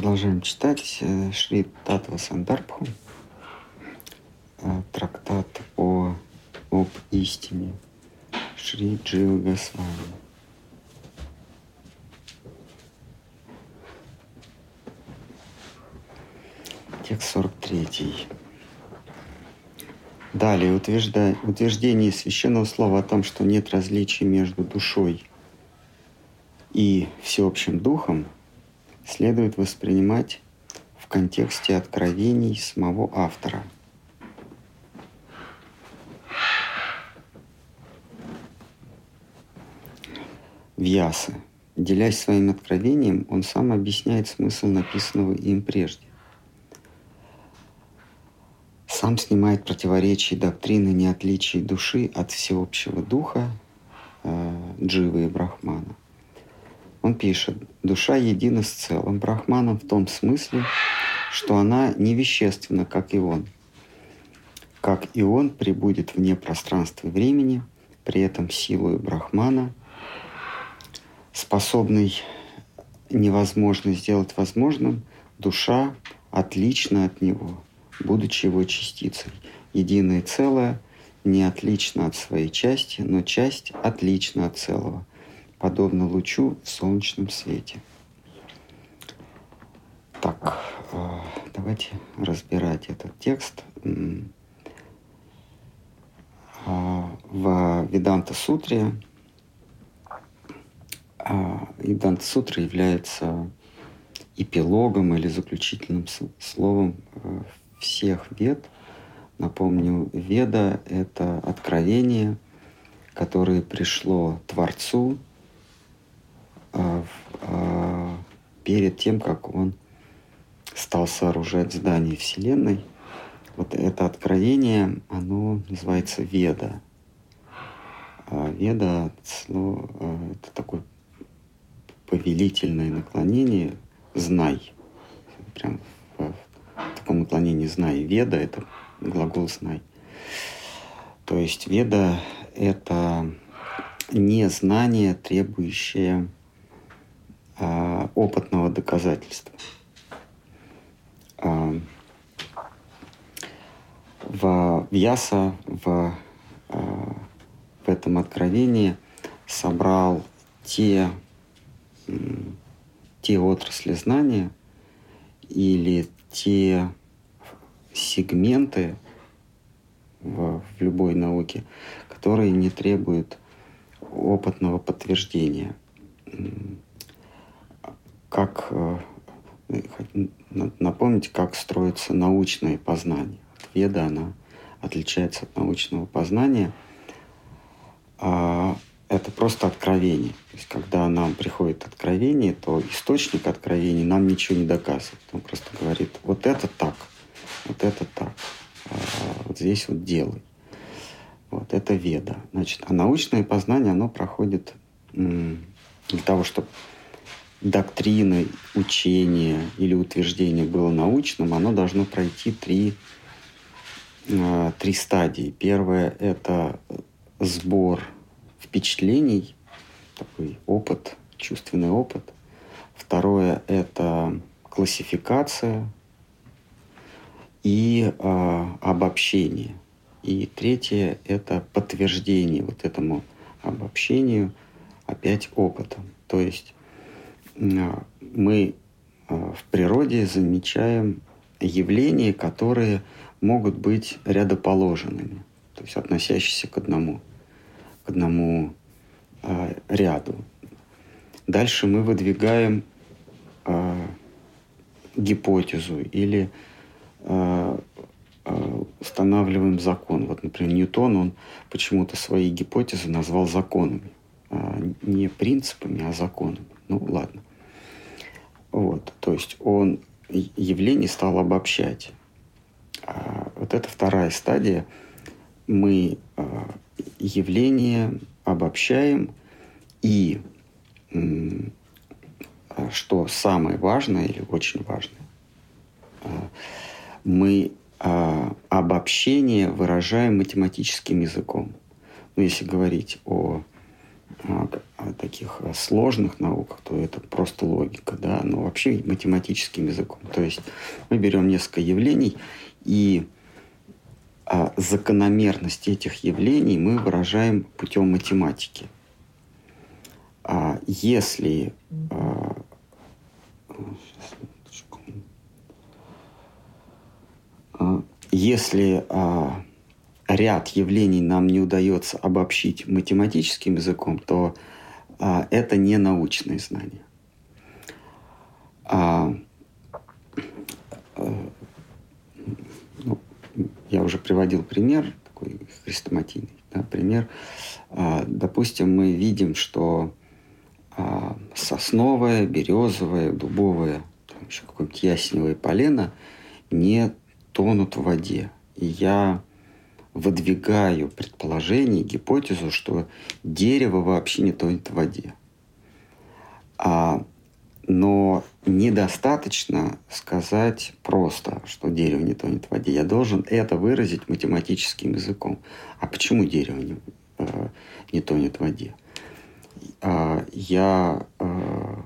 продолжаем читать э, Шри Татва Сандарбху, э, трактат о, об истине Шри Джива Госвами. Текст 43. Далее, утвержда... утверждение священного слова о том, что нет различий между душой и всеобщим духом, следует воспринимать в контексте откровений самого автора. Вьясы. Делясь своим откровением, он сам объясняет смысл написанного им прежде. Сам снимает противоречия доктрины неотличия души от всеобщего духа э, Дживы и Брахмана. Он пишет, душа едина с целым Брахманом в том смысле, что она не вещественна, как и он. Как и он прибудет вне пространства и времени, при этом силой Брахмана, способный невозможно сделать возможным, душа отлична от него – будучи его частицей. Единое целое не отлично от своей части, но часть отлична от целого, подобно лучу в солнечном свете. Так, а, давайте разбирать этот текст. А, в Веданта Сутре а, Веданта Сутра является эпилогом или заключительным словом всех вед. Напомню, веда — это откровение, которое пришло Творцу а, а, перед тем, как он стал сооружать здание Вселенной. Вот это откровение, оно называется веда. А веда слово, это такое повелительное наклонение «знай». Прям в, в таком наклонении «знай». Веда — это глагол «знай». То есть веда — это не знание, требующее опытного доказательства. А, в Вьяса в, а, в этом откровении собрал те, те отрасли знания или те сегменты в, в любой науке, которые не требуют опытного подтверждения. Как э, напомнить, как строится научное познание. Веда, она отличается от научного познания. А это просто откровение. То есть, когда нам приходит откровение, то источник откровения нам ничего не доказывает. Он просто говорит, вот это так, вот это так, а вот здесь вот делай. Вот это веда. Значит, а научное познание, оно проходит для того, чтобы доктрина, учение или утверждение было научным, оно должно пройти три, а, три стадии. Первое – это сбор впечатлений, такой опыт, чувственный опыт. Второе – это классификация и э, обобщение. И третье – это подтверждение вот этому обобщению опять опытом. То есть э, мы э, в природе замечаем явления, которые могут быть рядоположенными, то есть относящиеся к одному к одному э, ряду. Дальше мы выдвигаем э, гипотезу или э, э, устанавливаем закон. Вот, например, Ньютон, он почему-то свои гипотезы назвал законами. Э, не принципами, а законами. Ну, ладно. Вот, то есть он явление стал обобщать. А вот это вторая стадия. Мы э, явление обобщаем и что самое важное или очень важное, а, мы а, обобщение выражаем математическим языком. Ну, если говорить о, о таких э, сложных науках, то это просто логика, да, но вообще математическим языком. То есть мы берем несколько явлений и а, закономерность этих явлений мы выражаем путем математики. А если а, а если а, ряд явлений нам не удается обобщить математическим языком, то а, это не научные знания. А, а, ну, я уже приводил пример, такой хрестоматийный да, пример. А, допустим, мы видим, что а, сосновое, березовое, дубовое, там еще какое-нибудь ясневое полено не тонут в воде. И я выдвигаю предположение, гипотезу, что дерево вообще не тонет в воде. А, но недостаточно сказать просто, что дерево не тонет в воде. Я должен это выразить математическим языком. А почему дерево не, э, не тонет в воде? А, я э,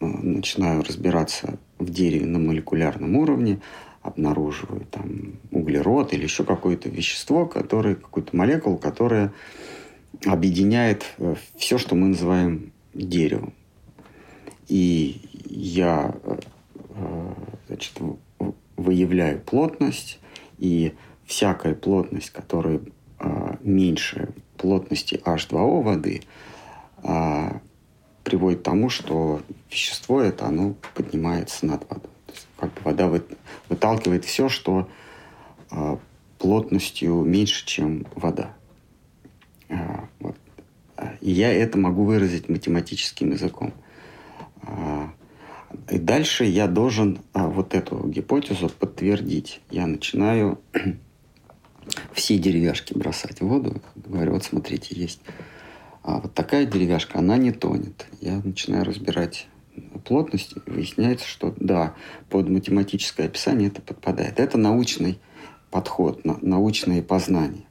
начинаю разбираться в дереве на молекулярном уровне, обнаруживаю там углерод или еще какое-то вещество, которое, какую-то молекулу, которая объединяет э, все, что мы называем деревом. И я э, значит, выявляю плотность, и всякая плотность, которая э, меньше плотности H2O воды, приводит к тому, что вещество это оно поднимается над водой как бы вода выталкивает все, что э, плотностью меньше, чем вода. Э, вот. И я это могу выразить математическим языком. И дальше я должен вот эту гипотезу подтвердить. Я начинаю все деревяшки бросать в воду. Говорю, вот смотрите, есть а вот такая деревяшка, она не тонет. Я начинаю разбирать плотности, выясняется, что да, под математическое описание это подпадает. Это научный подход, научные познания.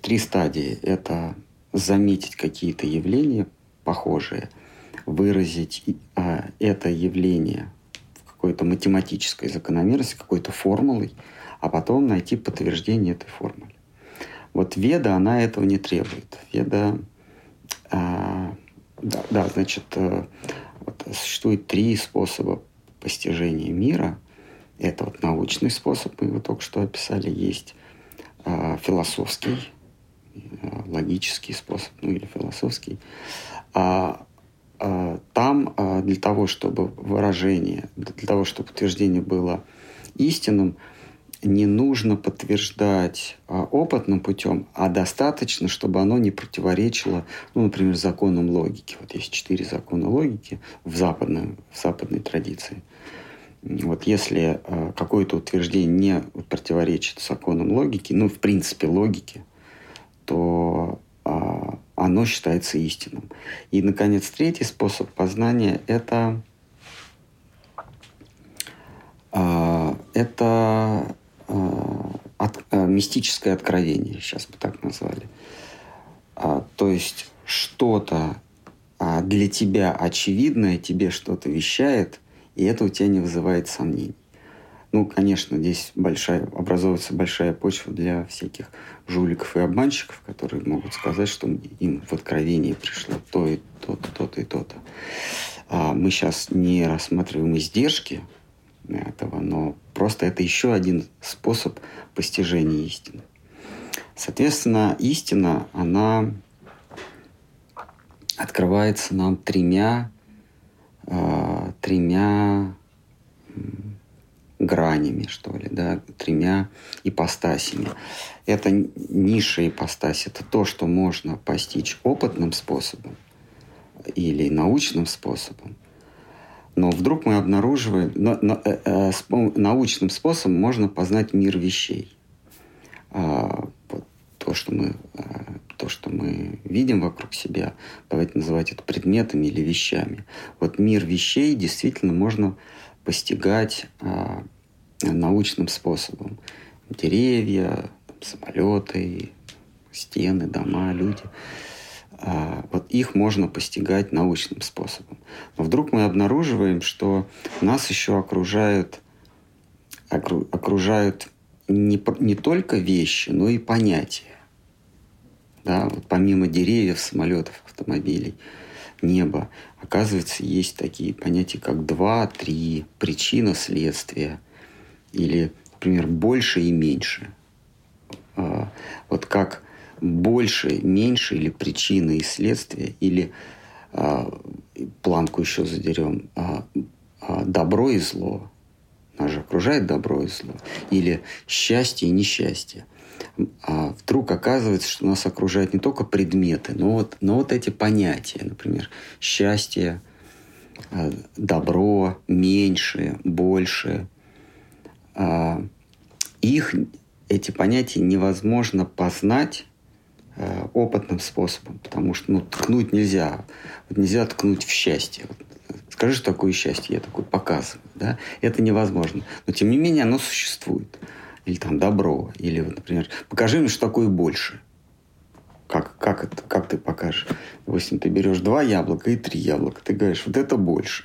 Три стадии. Это заметить какие-то явления похожие, выразить а, это явление в какой-то математической закономерности, какой-то формулой, а потом найти подтверждение этой формулы. Вот веда, она этого не требует. Веда, а, да, да, значит, э, вот существует три способа постижения мира. Это вот научный способ, мы его только что описали, есть э, философский, э, логический способ, ну или философский. А, а, там для того, чтобы выражение, для того, чтобы утверждение было истинным, не нужно подтверждать а, опытным путем, а достаточно, чтобы оно не противоречило, ну, например, законам логики. Вот есть четыре закона логики в западной, в западной традиции. Вот если а, какое-то утверждение не противоречит законам логики, ну, в принципе, логике, то а, оно считается истинным. И, наконец, третий способ познания – это это от, э, мистическое откровение, сейчас бы так назвали. А, то есть что-то а, для тебя очевидное тебе что-то вещает, и это у тебя не вызывает сомнений. Ну, конечно, здесь большая, образовывается большая почва для всяких жуликов и обманщиков, которые могут сказать, что им в откровение пришло то и то-то, то-то и то-то. А мы сейчас не рассматриваем издержки этого, но просто это еще один способ постижения истины. Соответственно, истина, она открывается нам тремя, э, тремя гранями, что ли, да, тремя ипостасями. Это низшая ипостась, это то, что можно постичь опытным способом или научным способом. Но вдруг мы обнаруживаем, но, но, э, э, научным способом можно познать мир вещей. А, то, что мы, э, то, что мы видим вокруг себя, давайте называть это предметами или вещами. Вот мир вещей действительно можно постигать а, научным способом. Деревья, там, самолеты, стены, дома, люди. а, вот их можно постигать научным способом. Но вдруг мы обнаруживаем, что нас еще окружают, окружают не, не только вещи, но и понятия. Да, вот помимо деревьев, самолетов, автомобилей, неба, оказывается, есть такие понятия, как два, три, причина, следствие, или, например, больше и меньше. А, вот как больше, меньше, или причина и следствие, или а, планку еще задерем, а, добро и зло. Нас же окружает добро и зло. Или счастье и несчастье. А вдруг оказывается, что нас окружают не только предметы, но вот, но вот эти понятия, например, счастье, а, добро, меньше, больше. А, их, эти понятия невозможно познать а, опытным способом, потому что ну, ткнуть нельзя. Вот нельзя ткнуть в счастье. Вот, скажи, что такое счастье, я такой показываю. Да? Это невозможно. Но тем не менее оно существует или там добро, или, например, покажи мне, что такое больше. Как, как, это, как ты покажешь? Допустим, ты берешь два яблока и три яблока. Ты говоришь, вот это больше.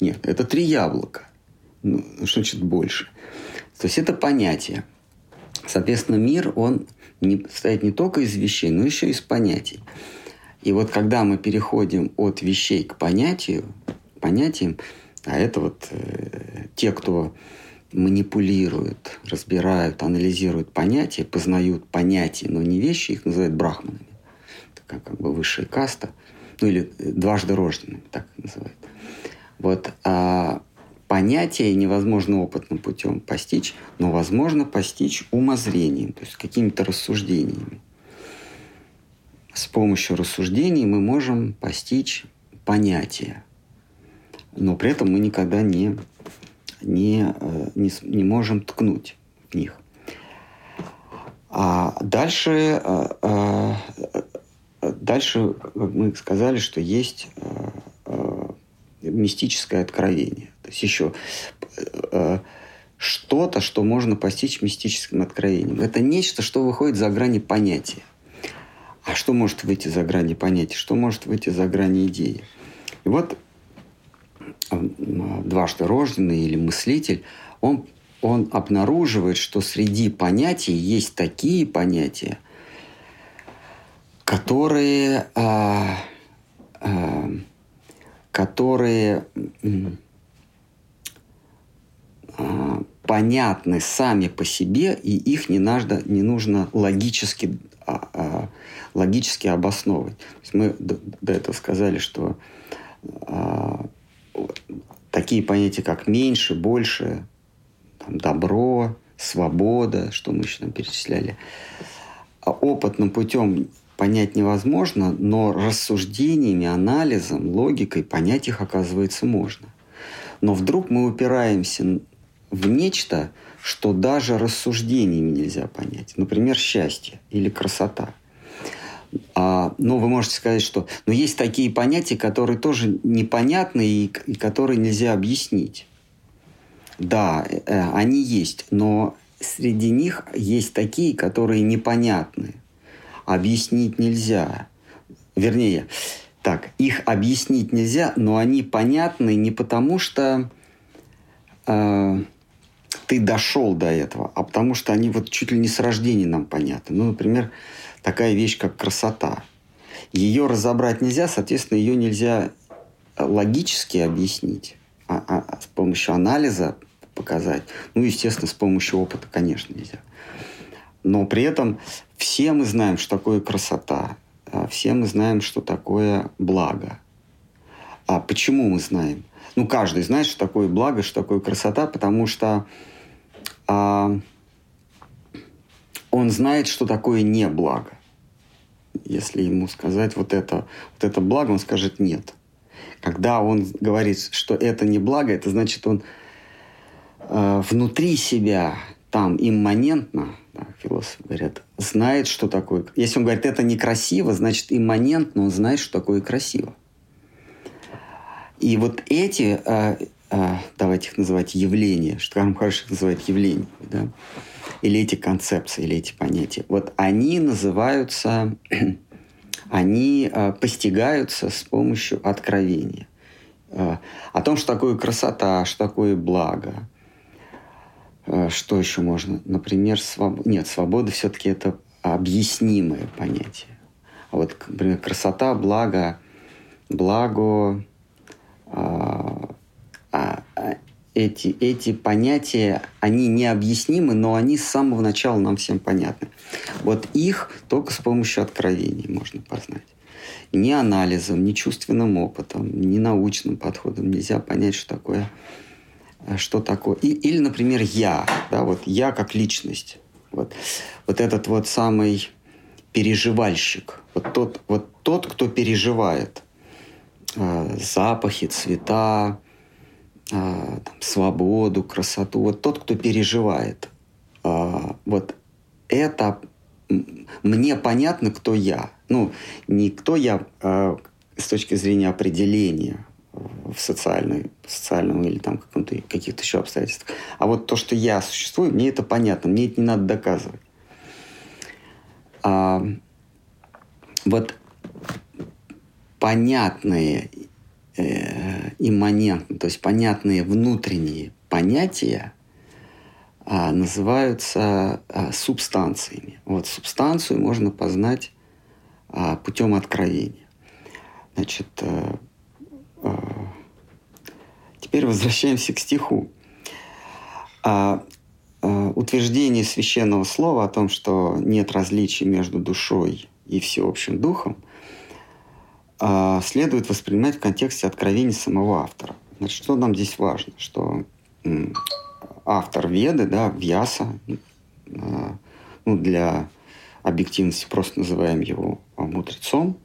Нет, это три яблока. Ну, что значит больше? То есть это понятие. Соответственно, мир, он не, состоит не только из вещей, но еще из понятий. И вот когда мы переходим от вещей к понятию, понятиям, а это вот э, те, кто манипулируют, разбирают, анализируют понятия, познают понятия, но не вещи, их называют брахманами. Такая как бы высшая каста. Ну или дважды рожденными, так называют. Вот. А понятия невозможно опытным путем постичь, но возможно постичь умозрением, то есть какими-то рассуждениями. С помощью рассуждений мы можем постичь понятия, но при этом мы никогда не не, э, не, не можем ткнуть в них. А дальше, э, э, дальше мы сказали, что есть мистическое откровение. То есть еще что-то, что можно постичь мистическим откровением. Это нечто, что выходит за грани понятия. А что может выйти за грани понятия? Что может выйти за грани идеи? И вот дважды рожденный или мыслитель, он, он обнаруживает, что среди понятий есть такие понятия, которые, а, а, которые а, понятны сами по себе, и их не нужно, не нужно логически, а, а, логически обосновывать. То есть мы до, до этого сказали, что а, такие понятия, как меньше, больше, там, добро, свобода, что мы еще там перечисляли, а опытным путем понять невозможно, но рассуждениями, анализом, логикой понять их, оказывается, можно. Но вдруг мы упираемся в нечто, что даже рассуждениями нельзя понять. Например, счастье или красота – а, но вы можете сказать, что но есть такие понятия, которые тоже непонятны и, и которые нельзя объяснить. Да, э, они есть, но среди них есть такие, которые непонятны. Объяснить нельзя. Вернее, так, их объяснить нельзя, но они понятны не потому, что э, ты дошел до этого, а потому что они вот чуть ли не с рождения нам понятны. Ну, например, такая вещь, как красота. Ее разобрать нельзя, соответственно, ее нельзя э, логически объяснить, а, а, а с помощью анализа показать. Ну, естественно, с помощью опыта, конечно, нельзя. Но при этом все мы знаем, что такое красота, а все мы знаем, что такое благо. А почему мы знаем? Ну, каждый знает, что такое благо, что такое красота, потому что а, он знает, что такое не благо. Если ему сказать вот это, вот это благо, он скажет нет. Когда он говорит, что это не благо, это значит, он э, внутри себя, там, имманентно, да, философы говорят, знает, что такое. Если он говорит, это некрасиво, значит, имманентно он знает, что такое красиво. И вот эти, э, э, давайте их называть явления, что Карм Харш их называет явлениями, да, или эти концепции, или эти понятия. Вот они называются они э, постигаются с помощью откровения. Э, о том, что такое красота, что такое благо. Э, что еще можно? Например, своб... нет, свобода все-таки это объяснимое понятие. А вот, например, красота, благо, благо, а, а, эти, эти понятия, они необъяснимы, но они с самого начала нам всем понятны. Вот их только с помощью откровений можно познать. Ни анализом, ни чувственным опытом, ни научным подходом нельзя понять, что такое, что такое. И, или, например, я, да, вот я как личность. Вот, вот этот вот самый переживальщик, вот тот, вот тот, кто переживает запахи, цвета, э, там, свободу, красоту, вот тот, кто переживает, э, вот это мне понятно, кто я. Ну, не кто я э, с точки зрения определения в социальной, социальном или там каком-то, каких-то еще обстоятельствах. А вот то, что я существую, мне это понятно, мне это не надо доказывать. А, вот понятные э, имманентные, то есть понятные внутренние понятия а, называются а, субстанциями. Вот субстанцию можно познать а, путем откровения. Значит, а, а, теперь возвращаемся к стиху. А, а, утверждение священного слова о том, что нет различий между душой и всеобщим духом, а, следует воспринимать в контексте откровения самого автора. Значит, что нам здесь важно? Что автор Веды, да, Вьяса, а, ну, для объективности просто называем его мудрецом,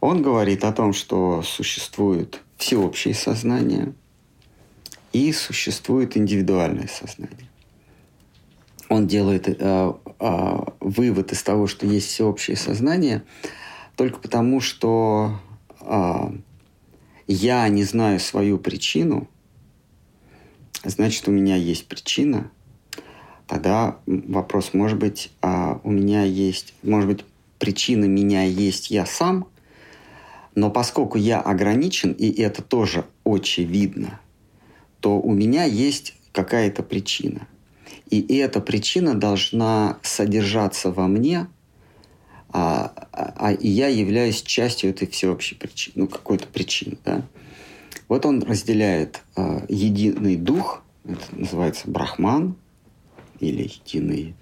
он говорит о том, что существует всеобщее сознание и существует индивидуальное сознание. Он делает э, э, вывод из того, что есть всеобщее сознание, только потому, что э, я не знаю свою причину – значит, у меня есть причина, тогда вопрос, может быть, а у меня есть, может быть, причина меня есть я сам, но поскольку я ограничен, и это тоже очевидно, то у меня есть какая-то причина. И эта причина должна содержаться во мне, а, а, а я являюсь частью этой всеобщей причины, ну, какой-то причины, да. Вот он разделяет э, единый дух, это называется брахман, или единый,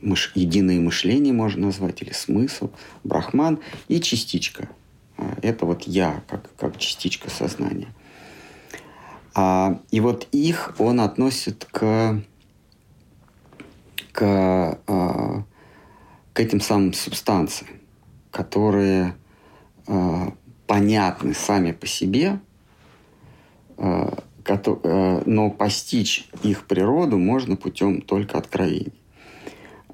мыш, единое мышление можно назвать, или смысл, брахман, и частичка. А, это вот я, как, как частичка сознания. А, и вот их он относит к, к, а, к этим самым субстанциям, которые а, понятны сами по себе – Э, э, но постичь их природу можно путем только откровений.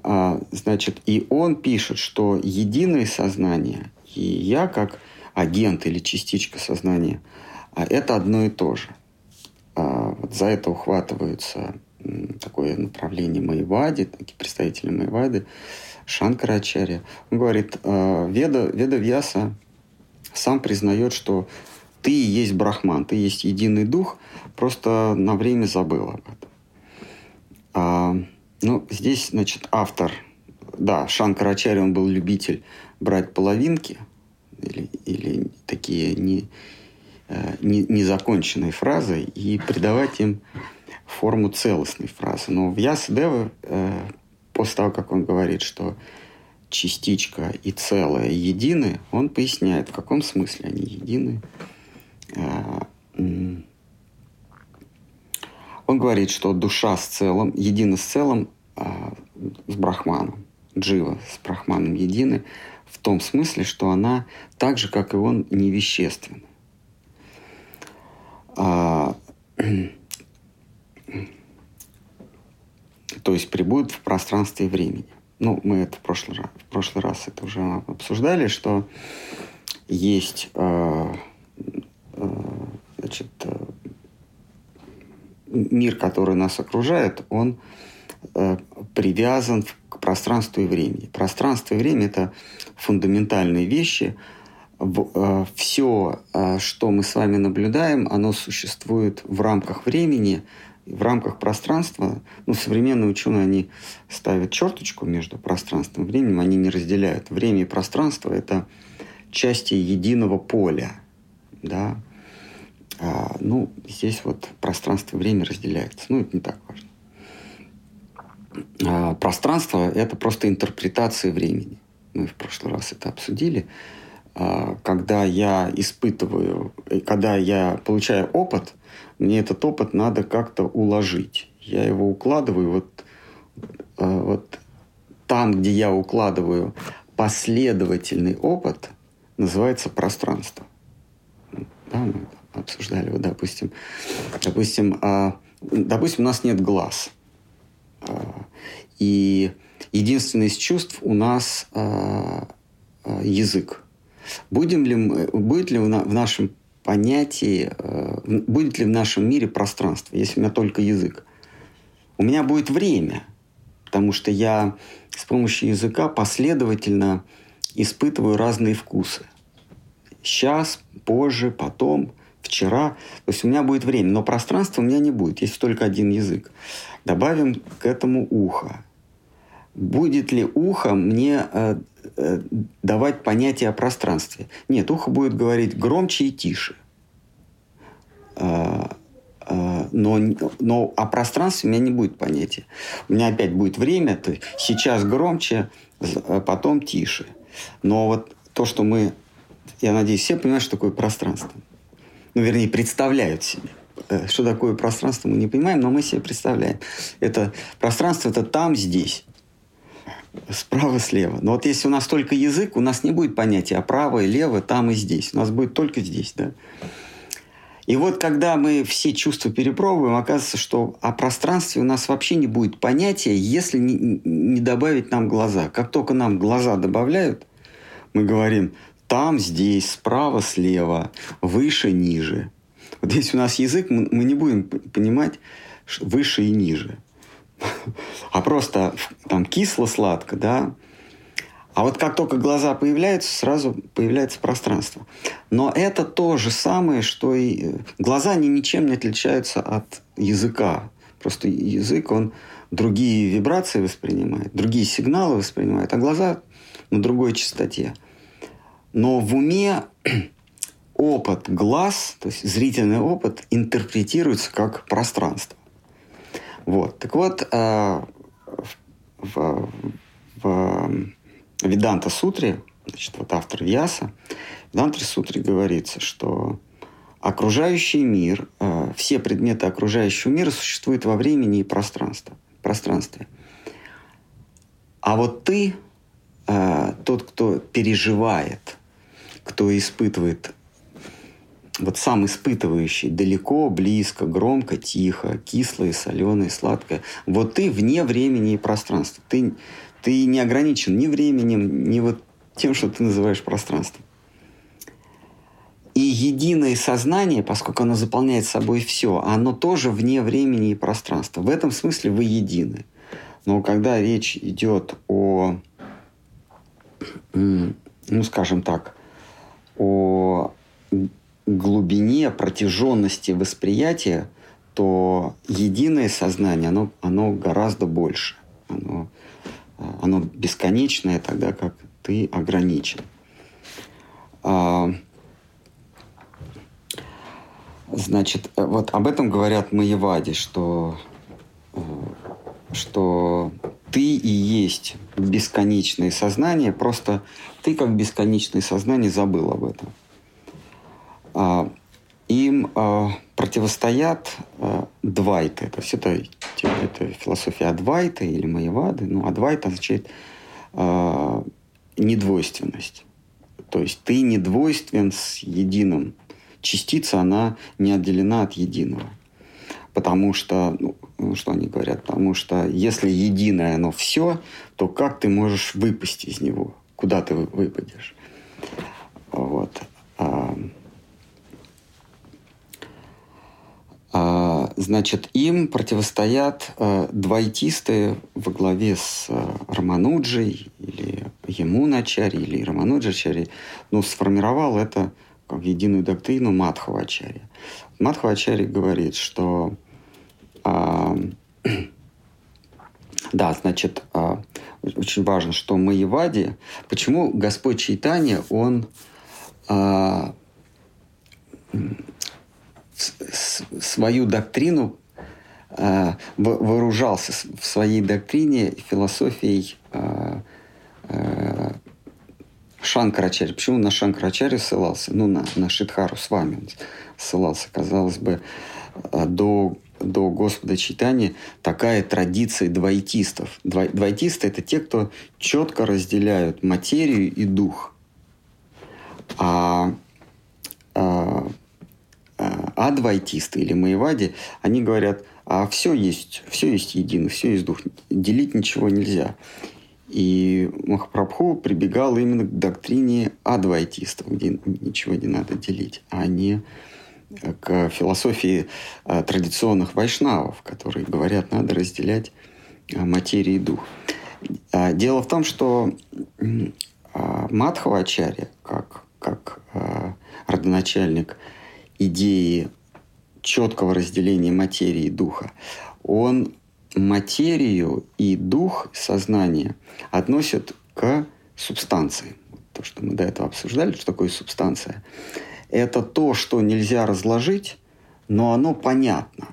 А, значит, и он пишет, что единое сознание и я как агент или частичка сознания а, это одно и то же. А, вот за это ухватываются такое направление Майвади, такие представители Майвады, Шанкарачарья. Он говорит, Веда, Веда Вьяса сам признает, что ты и есть Брахман, ты есть единый дух, просто на время забыл об этом. А, ну, здесь, значит, автор, да, Шанкарачари, он был любитель брать половинки или, или такие не, э, не, незаконченные фразы и придавать им форму целостной фразы. Но в Ясадева, э, после того, как он говорит, что частичка и целое едины, он поясняет, в каком смысле они едины, Э, он говорит, что душа с целым, едина с целым, а, с брахманом, джива с брахманом едины, в том смысле, что она так же, как и он, невещественна. А, то есть прибудет в пространстве и времени. Ну, мы это в прошлый раз, в прошлый раз это уже обсуждали, что есть э, Э, значит, э, мир, который нас окружает, он э, привязан к пространству и времени. Пространство и время – это фундаментальные вещи. Все, что мы с вами наблюдаем, оно существует в рамках времени, в рамках пространства. Ну, современные ученые, они ставят черточку между пространством и временем, они не разделяют. Время и пространство – это части единого поля. Да? А, ну, здесь вот пространство и время разделяются. Ну, это не так важно. А, пространство – это просто интерпретация времени. Мы в прошлый раз это обсудили. А, когда я испытываю, когда я получаю опыт, мне этот опыт надо как-то уложить. Я его укладываю вот, а, вот там, где я укладываю последовательный опыт, называется пространство. Да, мы обсуждали, вот, допустим, допустим, допустим, у нас нет глаз – и единственное из чувств у нас а, а, язык. Будем ли мы, будет ли в нашем понятии, а, будет ли в нашем мире пространство, если у меня только язык? У меня будет время, потому что я с помощью языка последовательно испытываю разные вкусы. Сейчас, позже, потом, вчера. То есть у меня будет время, но пространства у меня не будет, есть только один язык. Добавим к этому ухо. Будет ли ухо мне э, э, давать понятие о пространстве? Нет, ухо будет говорить громче и тише. Э, э, но, но о пространстве у меня не будет понятия. У меня опять будет время, то есть сейчас громче, э, потом тише. Но вот то, что мы, я надеюсь, все понимают, что такое пространство. Ну, вернее, представляют себе. Э, что такое пространство, мы не понимаем, но мы себе представляем. Это пространство это там, здесь. Справа, слева. Но вот если у нас только язык, у нас не будет понятия а право и лево, там и здесь. У нас будет только здесь, да. И вот когда мы все чувства перепробуем, оказывается, что о пространстве у нас вообще не будет понятия, если не, не добавить нам глаза. Как только нам глаза добавляют, мы говорим там, здесь, справа, слева, выше, ниже. Вот если у нас язык, мы не будем понимать выше и ниже. А просто там кисло-сладко, да. А вот как только глаза появляются, сразу появляется пространство. Но это то же самое, что и... Э, глаза они ничем не отличаются от языка. Просто язык, он другие вибрации воспринимает, другие сигналы воспринимает, а глаза на другой частоте. Но в уме опыт глаз, то есть зрительный опыт, интерпретируется как пространство. Вот. Так вот, э, в, в Веданта Сутре, значит, вот автор Вьяса, в Веданта Сутре говорится, что окружающий мир, э, все предметы окружающего мира существуют во времени и пространстве. пространстве. А вот ты, э, тот, кто переживает, кто испытывает вот сам испытывающий далеко, близко, громко, тихо, кислое, соленое, сладкое. Вот ты вне времени и пространства. Ты, ты не ограничен ни временем, ни вот тем, что ты называешь пространством. И единое сознание, поскольку оно заполняет собой все, оно тоже вне времени и пространства. В этом смысле вы едины. Но когда речь идет о, ну скажем так, о глубине, протяженности восприятия, то единое сознание, оно, оно гораздо больше. Оно, оно бесконечное, тогда как ты ограничен. А, значит, вот об этом говорят Маевади, что, что ты и есть бесконечное сознание, просто ты как бесконечное сознание забыл об этом. А, им а, противостоят а, двайты. То есть это, это философия Адвайта или Майявады. Ну, Адвайта означает недвойственность. То есть ты недвойствен с единым. Частица, она не отделена от единого. Потому что, ну что они говорят, потому что если единое оно все, то как ты можешь выпасть из него? Куда ты выпадешь? Вот. А, значит, им противостоят э, двойтисты во главе с э, Рамануджей или Ямуначари или Рамануджачари, ну, сформировал это как единую доктрину Мадхавачари. Мадхавачари говорит, что а, да, значит, а, очень важно, что Маевади, почему Господь Чайтанья, он а, свою доктрину а, вооружался в своей доктрине философией а, а, Шанкарачари. Почему на Шанкарачари ссылался? Ну, на, на Шидхару с вами он ссылался. Казалось бы, а, до до Господа Читания такая традиция двойтистов. Двойтисты – это те, кто четко разделяют материю и дух. А, а, а, а двойтисты или маевади, они говорят, а все есть, все есть едино, все есть дух, делить ничего нельзя. И Махапрабху прибегал именно к доктрине адвайтистов, где ничего не надо делить, а не к философии э, традиционных вайшнавов, которые говорят, надо разделять э, материю и дух. А, дело в том, что а, Мадхавачарья, как, как э, родоначальник идеи четкого разделения материи и духа, он материю и дух сознания относит к субстанции. То, что мы до этого обсуждали, что такое субстанция это то, что нельзя разложить, но оно понятно.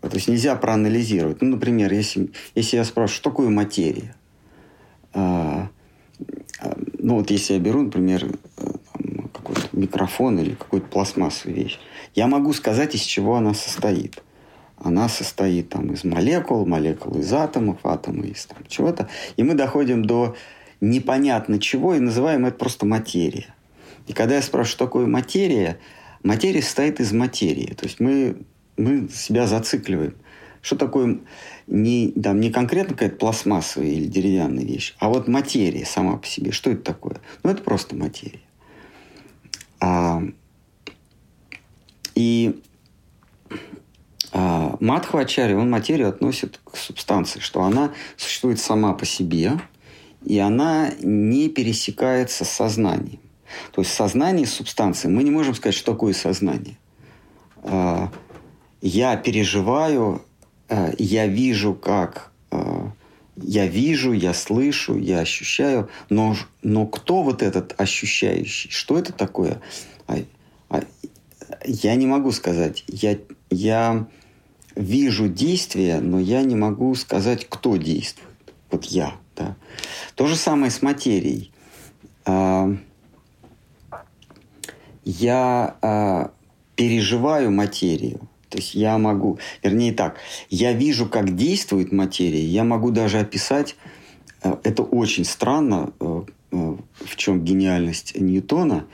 То есть нельзя проанализировать. Ну, например, если, если я спрашиваю, что такое материя? А, а, ну, вот если я беру, например, э, какой-то микрофон или какую-то пластмассовую вещь, я могу сказать, из чего она состоит. Она состоит там, из молекул, молекул из атомов, атомы из там, чего-то. И мы доходим до непонятно чего и называем это просто материя. И когда я спрашиваю, что такое материя, материя состоит из материи. То есть мы, мы себя зацикливаем. Что такое не, там, не конкретно какая-то пластмассовая или деревянная вещь, а вот материя сама по себе. Что это такое? Ну, это просто материя. А, и а, Мадхвачари, он материю относит к субстанции, что она существует сама по себе, и она не пересекается с сознанием. То есть сознание субстанции. Мы не можем сказать, что такое сознание. А, я переживаю, а, я вижу, как а, я вижу, я слышу, я ощущаю, но, но кто вот этот ощущающий? Что это такое? Я не могу сказать. Я, я вижу действие, но я не могу сказать, кто действует. Вот я. Да. То же самое с материей я э, переживаю материю. То есть я могу, вернее так, я вижу, как действует материя, я могу даже описать, э, это очень странно, э, э, в чем гениальность Ньютона,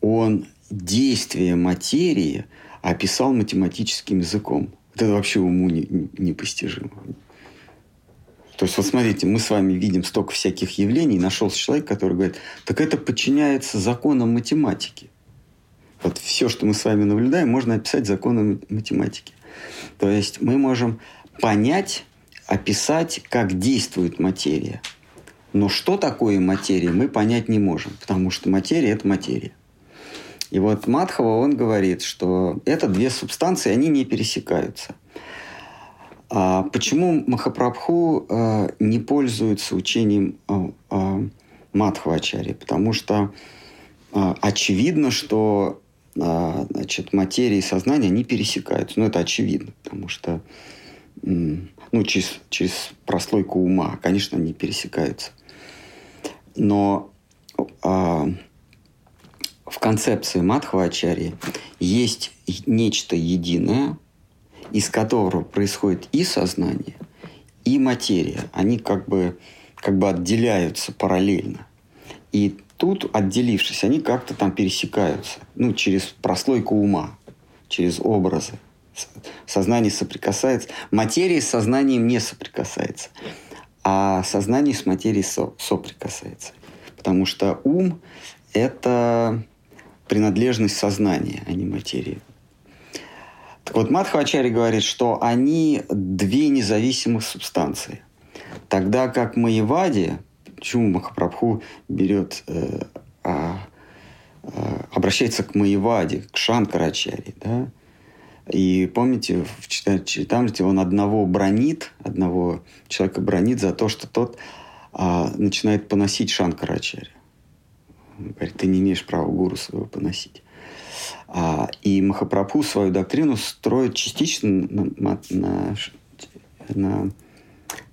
он действие материи описал математическим языком. Это вообще уму не, непостижимо. То есть, вот смотрите, мы с вами видим столько всяких явлений, нашелся человек, который говорит, так это подчиняется законам математики. Вот все, что мы с вами наблюдаем, можно описать законом математики. То есть мы можем понять, описать, как действует материя. Но что такое материя, мы понять не можем, потому что материя – это материя. И вот Матхова, он говорит, что это две субстанции, они не пересекаются. А почему Махапрабху э, не пользуется учением э, э, Мадхвачари? Потому что э, очевидно, что значит, материя и сознание, они пересекаются. Ну, это очевидно, потому что ну, через, через прослойку ума, конечно, они пересекаются. Но а, в концепции Мадхвачари есть нечто единое, из которого происходит и сознание, и материя. Они как бы, как бы отделяются параллельно. И тут, отделившись, они как-то там пересекаются, ну, через прослойку ума, через образы. Сознание соприкасается. Материя с сознанием не соприкасается, а сознание с материей со соприкасается. Потому что ум – это принадлежность сознания, а не материи. Так вот, Мадхвачари говорит, что они две независимых субстанции. Тогда как Маевади почему Махапрабху берет, э, а, а, обращается к Маеваде, к Шанкарачаре, да? И помните, в Читамрите он одного бронит, одного человека бронит за то, что тот а, начинает поносить Шанкарачаря. Он говорит, ты не имеешь права гуру своего поносить. А, и Махапрабху свою доктрину строит частично на, на, на, на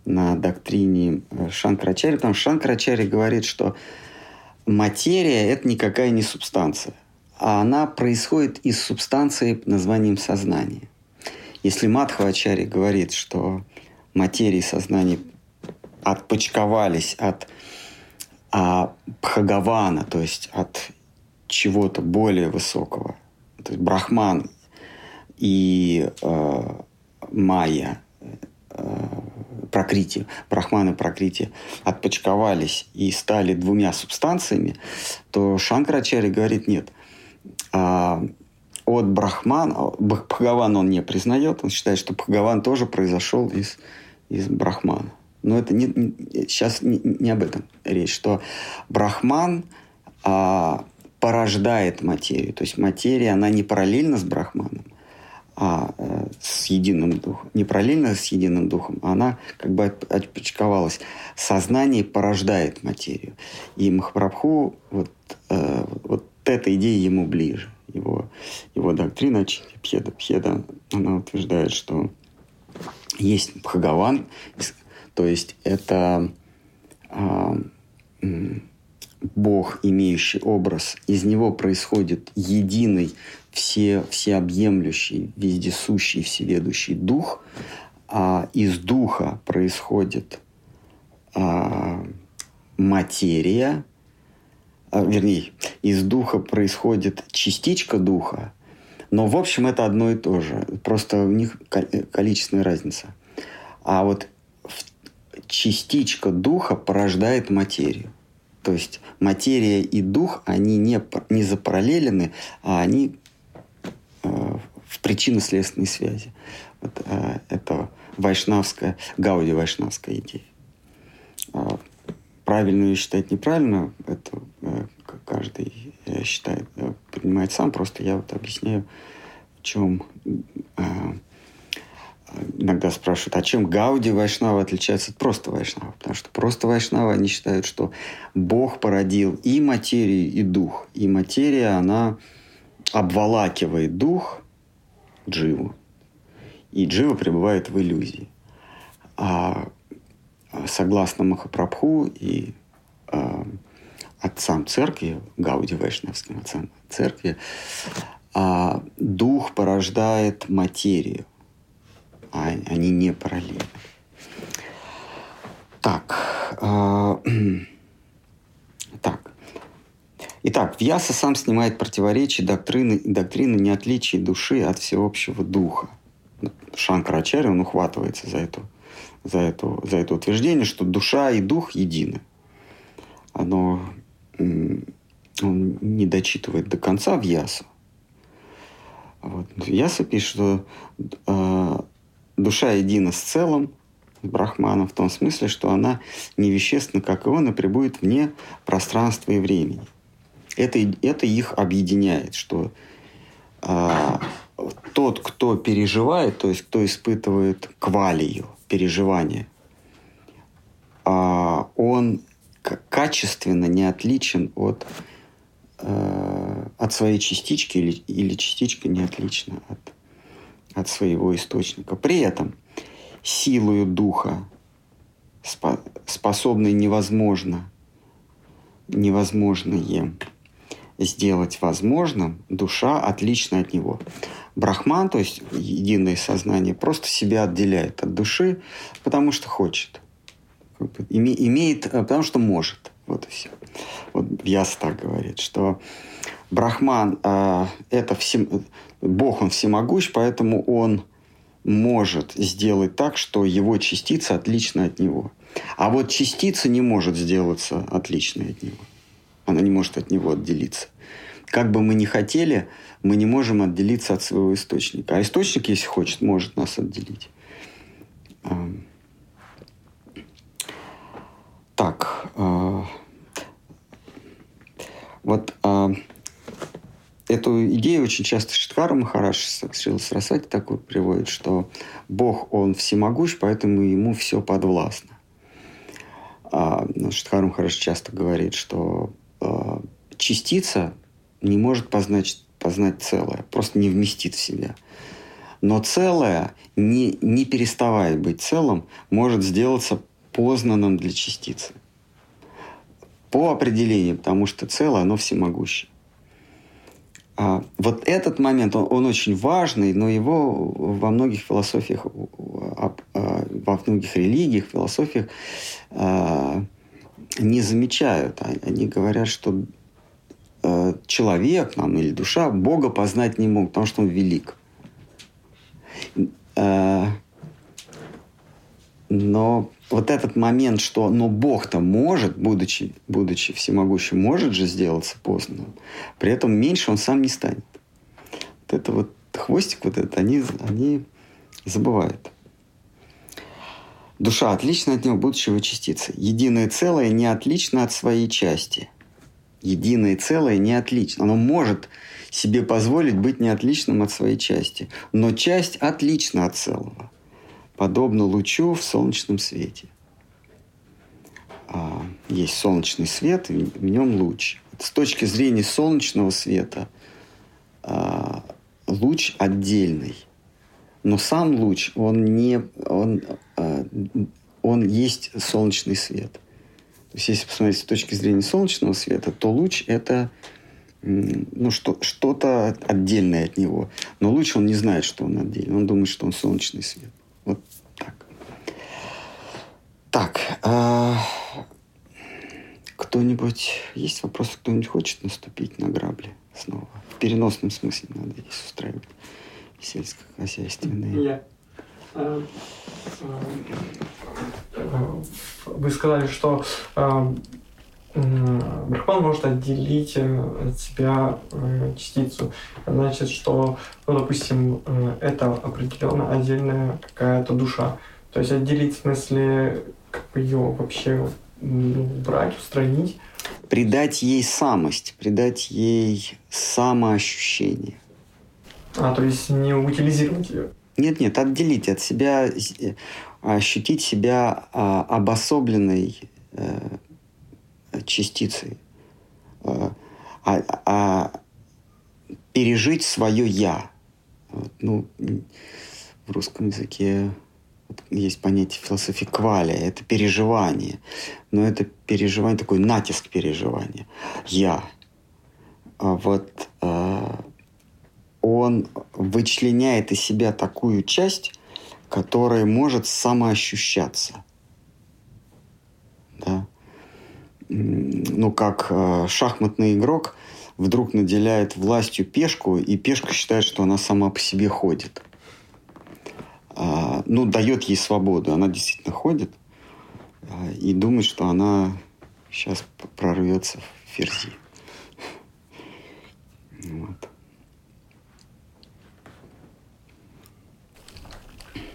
доктрине Шанкарачари, потому что Шанкарачари говорит, что материя – это никакая не субстанция, а она происходит из субстанции под названием сознание. Если Мадхавачари говорит, что материя и сознание отпочковались от а, Бхагавана, то есть от чего-то более высокого, то есть Брахман и э, Майя, э, Прокрити, Брахман и отпочковались и стали двумя субстанциями, то Шанкрачари говорит, нет, а, от Брахмана, Бхагаван он не признает, он считает, что Бхагаван тоже произошел из, из Брахмана. Но это не, не, сейчас не, не об этом речь, что Брахман а, порождает материю. То есть материя, она не параллельна с Брахманом, а э, с единым духом. Не параллельно с единым духом, а она как бы отпочковалась. Сознание порождает материю. И Махапрабху, вот, э, вот эта идея ему ближе. Его, его доктрина Пьеда Пьеда, она утверждает, что есть Бхагаван, то есть это а, Бог, имеющий образ, из него происходит единый, все, всеобъемлющий, вездесущий, всеведущий дух, а из духа происходит а, материя, а, вернее, из духа происходит частичка духа, но в общем это одно и то же, просто у них количественная разница. А вот частичка духа порождает материю. То есть материя и дух, они не, не запараллелены, а они э, в причинно-следственной связи. Вот, э, это вайшнавская, гауди вайшнавская идея. Э, правильно ее считать неправильно, это э, каждый э, считает, э, принимает сам. Просто я вот объясняю, в чем э, иногда спрашивают, а чем Гауди Вайшнава отличается от просто Вайшнава? Потому что просто Вайшнава, они считают, что Бог породил и материю, и дух. И материя, она обволакивает дух Дживу. И Джива пребывает в иллюзии. А согласно Махапрабху и э, отцам церкви, Гауди Вайшнавским отцам церкви, а дух порождает материю а они не параллельны. Так. Э, так. Итак, Вьяса сам снимает противоречие доктрины, доктрины неотличия души от всеобщего духа. Шанкарачарья, он ухватывается за, эту, за, эту, за это утверждение, что душа и дух едины. Оно он не дочитывает до конца в Ясу. Вот. Яса пишет, что э, душа едина с целым, с Брахманом, в том смысле, что она не вещественна, как и он, и пребудет вне пространства и времени. Это, это их объединяет, что а, тот, кто переживает, то есть кто испытывает квалию, переживание, а, он качественно не отличен от, а, от своей частички или, или частичка не отлична от от своего источника. При этом силою духа, способной невозможно, невозможное сделать возможным, душа отлична от него. Брахман, то есть единое сознание, просто себя отделяет от души, потому что хочет. Имеет, э, потому что может. Вот и все. Вот Яс так говорит, что Брахман э, это всем, Бог он всемогущ, поэтому он может сделать так, что его частица отлична от него. А вот частица не может сделаться отличной от него. Она не может от него отделиться. Как бы мы ни хотели, мы не можем отделиться от своего источника. А источник, если хочет, может нас отделить. Так. А, вот а, эту идею очень часто Шиткара Махараш Шил Сарасати такой приводит, что Бог, он всемогущ, поэтому ему все подвластно. А, ну, Шиткара Махараш часто говорит, что частица не может познать, познать целое, просто не вместит в себя. Но целое, не, не переставая быть целым, может сделаться познанным для частицы. По определению, потому что целое, оно всемогущее. А, вот этот момент, он, он очень важный, но его во многих философиях, а, во многих религиях, философиях а, не замечают. Они говорят, что человек нам, или душа Бога познать не мог, потому что он велик. Но вот этот момент, что но Бог-то может, будучи, будучи всемогущим, может же сделаться познанным, при этом меньше он сам не станет. Вот это вот хвостик вот этот, они, они забывают. Душа отлична от него, будучи его частицей. Единое целое не отлично от своей части. Единое целое не отлично. Оно может себе позволить быть не отличным от своей части. Но часть отлична от целого подобно лучу в солнечном свете. А, есть солнечный свет, и в нем луч. С точки зрения солнечного света а, луч отдельный. Но сам луч, он не... Он, а, он есть солнечный свет. То есть, если посмотреть с точки зрения солнечного света, то луч – это ну, что, что-то отдельное от него. Но луч, он не знает, что он отдельный. Он думает, что он солнечный свет. Вот так. Так. А... Кто-нибудь... Есть вопросы? Кто-нибудь хочет наступить на грабли снова? В переносном смысле надо здесь устраивать сельскохозяйственные. Я. А, а, вы сказали, что Брахман может отделить э, от себя э, частицу. Значит, что, ну, допустим, э, это определенно отдельная какая-то душа. То есть отделить в смысле как бы ее вообще ну, брать, устранить. Придать ей самость, придать ей самоощущение. А, то есть не утилизировать ее? Нет, нет, отделить от себя, ощутить себя а, обособленной частицей, а, а, а пережить свое «я». Вот, ну, в русском языке есть понятие философии квали, это переживание. Но это переживание, такой натиск переживания. Я. А вот а, он вычленяет из себя такую часть, которая может самоощущаться. Да? ну, как э, шахматный игрок вдруг наделяет властью пешку, и пешка считает, что она сама по себе ходит. А, ну, дает ей свободу. Она действительно ходит а, и думает, что она сейчас прорвется в ферзи. Вот.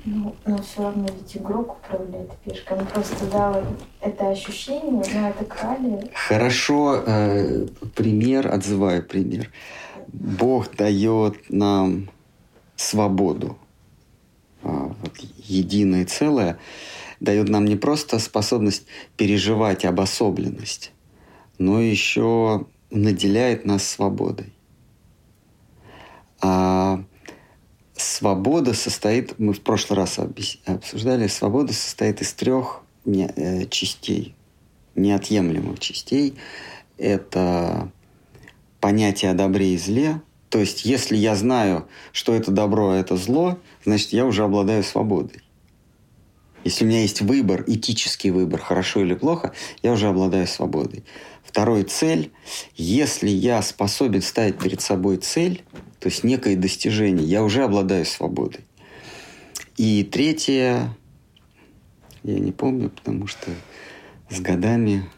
Ну, но все равно ведь игрок управляет пешкой. Ну, просто, да, это ощущение, но это крали. Хорошо, э, пример, отзываю пример. Бог дает нам свободу, э, вот, единое целое, дает нам не просто способность переживать обособленность, но еще наделяет нас свободой. А свобода состоит, мы в прошлый раз обсуждали, свобода состоит из трех э, частей, неотъемлемых частей. Это понятие о добре и зле. То есть, если я знаю, что это добро, а это зло, значит, я уже обладаю свободой. Если у меня есть выбор, этический выбор, хорошо или плохо, я уже обладаю свободой. Второй цель. Если я способен ставить перед собой цель, то есть некое достижение, я уже обладаю свободой. И третье, я не помню, потому что с годами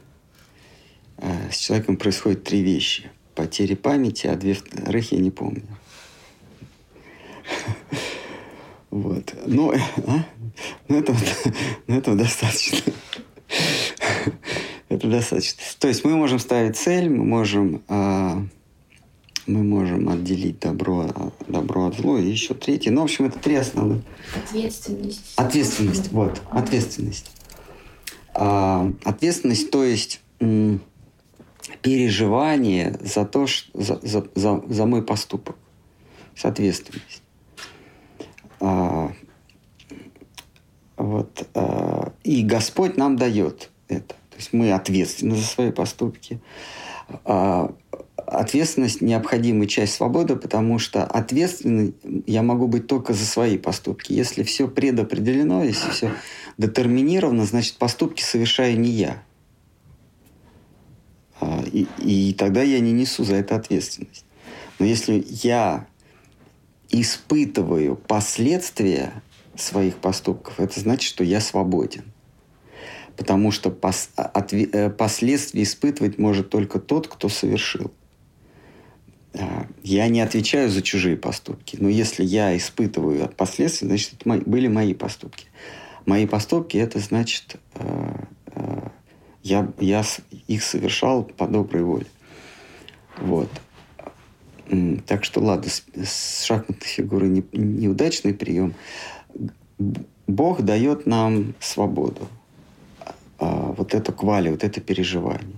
э, с человеком происходят три вещи. Потери памяти, а две вторых я не помню. Вот. Ну, а? ну, этого, ну, этого достаточно. Это достаточно. То есть мы можем ставить цель, мы можем а, мы можем отделить добро, добро от зла. И еще третий. Ну, в общем, это три основных. Ответственность. Ответственность, вот, ответственность. А, ответственность, то есть м, переживание за то, что, за, за, за, за мой поступок. Соответственность. А, вот, а, и Господь нам дает это. То есть мы ответственны за свои поступки. А, ответственность – необходимая часть свободы, потому что ответственный я могу быть только за свои поступки. Если все предопределено, если все детерминировано, значит, поступки совершаю не я. А, и, и тогда я не несу за это ответственность. Но если я испытываю последствия своих поступков, это значит, что я свободен. Потому что пос, от, э, последствия испытывать может только тот, кто совершил. А, я не отвечаю за чужие поступки, но если я испытываю последствия, значит, это мои, были мои поступки. Мои поступки это значит, э, э, я, я их совершал по доброй воле. Вот. Так что ладно, с, с шахматной фигурой не, неудачный прием. Бог дает нам свободу. А, вот это квали, вот это переживание.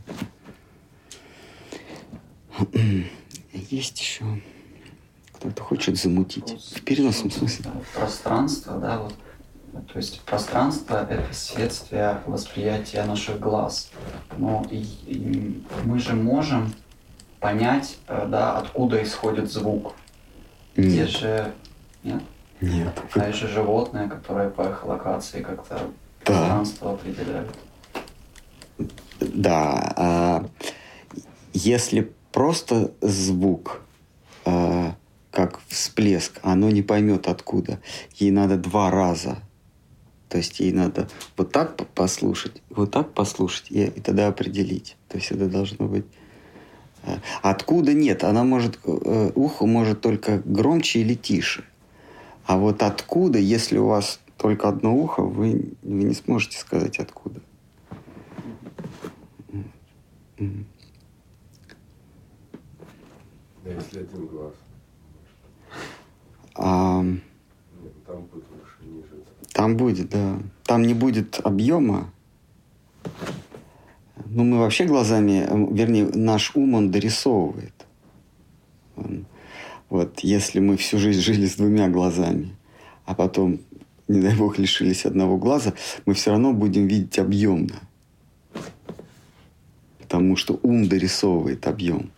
Есть еще кто-то хочет замутить. В переносном смысле. Пространство, да, вот. То есть пространство — это следствие восприятия наших глаз. Но и, и мы же можем понять, э, да, откуда исходит звук. Нет. Же... Нет? Нет. А же животные, которые по эхолокации как-то да. пространство определяют. Да. А если просто звук, а, как всплеск, оно не поймет откуда. Ей надо два раза. То есть ей надо вот так послушать, вот так послушать и, и тогда определить. То есть это должно быть а, Откуда нет? Она может, э, ухо может только громче или тише. А вот откуда, если у вас только одно ухо, вы, вы не сможете сказать откуда. Если один глаз. А, Нет, там будет выше, ниже. Там будет, да. Там не будет объема, ну, мы вообще глазами, э, вернее, наш ум, он дорисовывает. Он, вот, если мы всю жизнь жили с двумя глазами, а потом, не дай бог, лишились одного глаза, мы все равно будем видеть объемно. Потому что ум дорисовывает объем.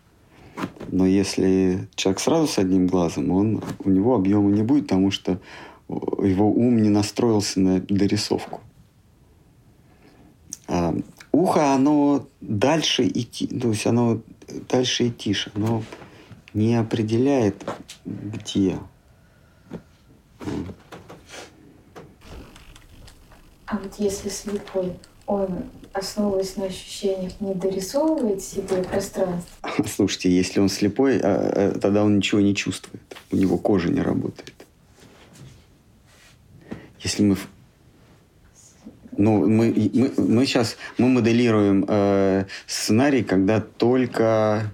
Но если человек сразу с одним глазом, он, у него объема не будет, потому что его ум не настроился на дорисовку. А, ухо, оно дальше идти, то есть оно дальше и тише, оно не определяет, где. А вот если слепой, он, основываясь на ощущениях, не дорисовывает себе пространство? Слушайте, если он слепой, а, а, тогда он ничего не чувствует. У него кожа не работает. Если мы ну, мы, мы, мы сейчас мы моделируем э, сценарий, когда только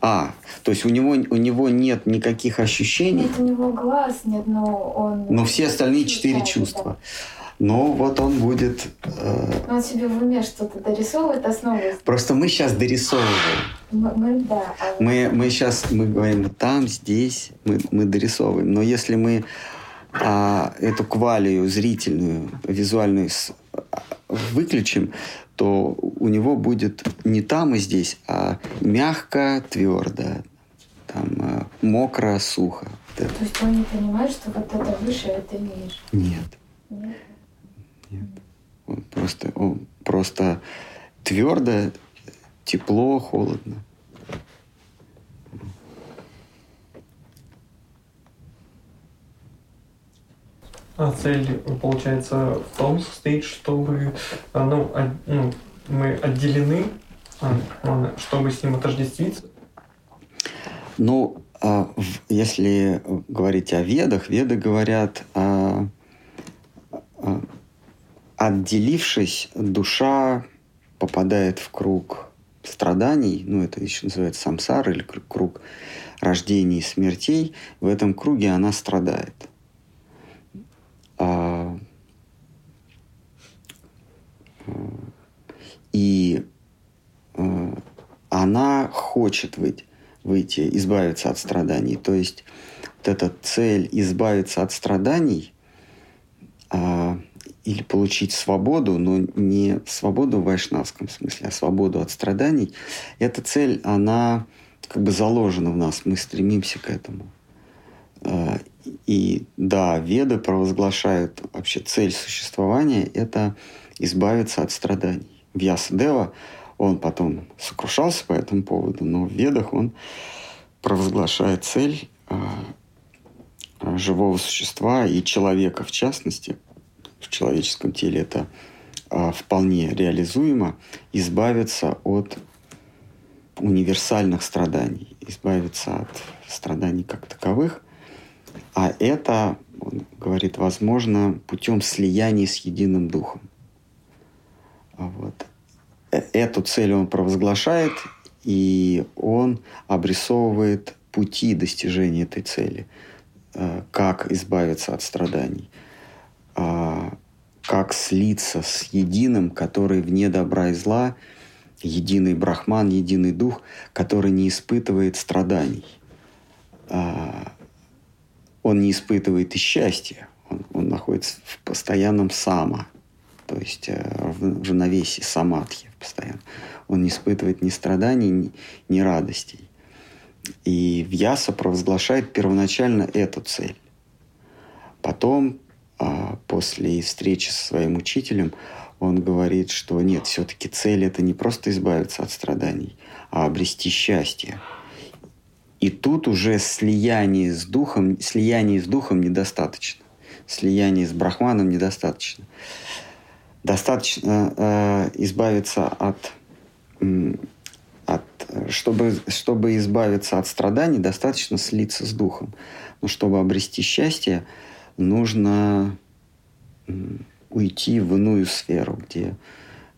а, то есть у него, у него нет никаких ощущений. Нет у него глаз, нет, но он... Но все остальные четыре чувства. Да. Но вот он будет... Э... Он себе в уме что-то дорисовывает, основываясь... Просто мы сейчас дорисовываем. Мы, мы да. А... Мы, мы сейчас, мы говорим, там, здесь, мы, мы дорисовываем. Но если мы а эту квалию зрительную, визуальную выключим, то у него будет не там и здесь, а мягко, твердо, там, э, мокро, сухо. То есть он не понимает, что вот это выше, а это ниже? Нет. Нет? Нет. Он просто, он просто твердо, тепло, холодно. А цель, получается, в том состоит, чтобы а, ну, от, ну, мы отделены, а, чтобы с ним отождествиться? Ну, а, если говорить о ведах, веды говорят, отделившись, душа попадает в круг страданий, ну это еще называется самсар или круг рождений и смертей, в этом круге она страдает. А, и а, она хочет выйти, выйти, избавиться от страданий. То есть вот эта цель избавиться от страданий а, или получить свободу, но не свободу в вайшнавском смысле, а свободу от страданий, эта цель, она как бы заложена в нас, мы стремимся к этому. А, и да, веды провозглашают вообще цель существования – это избавиться от страданий. Вьясадева, он потом сокрушался по этому поводу, но в ведах он провозглашает цель а, живого существа и человека в частности, в человеческом теле это а, вполне реализуемо, избавиться от универсальных страданий, избавиться от страданий как таковых. А это, он говорит, возможно путем слияния с единым духом. А вот. Э, эту цель он провозглашает, и он обрисовывает пути достижения этой цели – Э, как избавиться от страданий, как слиться с единым, который вне добра и зла, единый брахман, единый дух, который не испытывает страданий. А, он не испытывает и счастья, он, он находится в постоянном сама, то есть э, в, равновесии самадхи постоянно. Он не испытывает ни страданий, ни, ни радостей. И Вьяса провозглашает первоначально эту цель. Потом, а, после встречи со своим учителем, он говорит, что нет, все-таки цель это не просто избавиться от страданий, а обрести счастье. И тут уже слияние с духом, слияние с духом недостаточно. Слияние с брахманом недостаточно. Достаточно э, избавиться от от, чтобы, чтобы избавиться от страданий, достаточно слиться с Духом. Но чтобы обрести счастье, нужно уйти в иную сферу, где,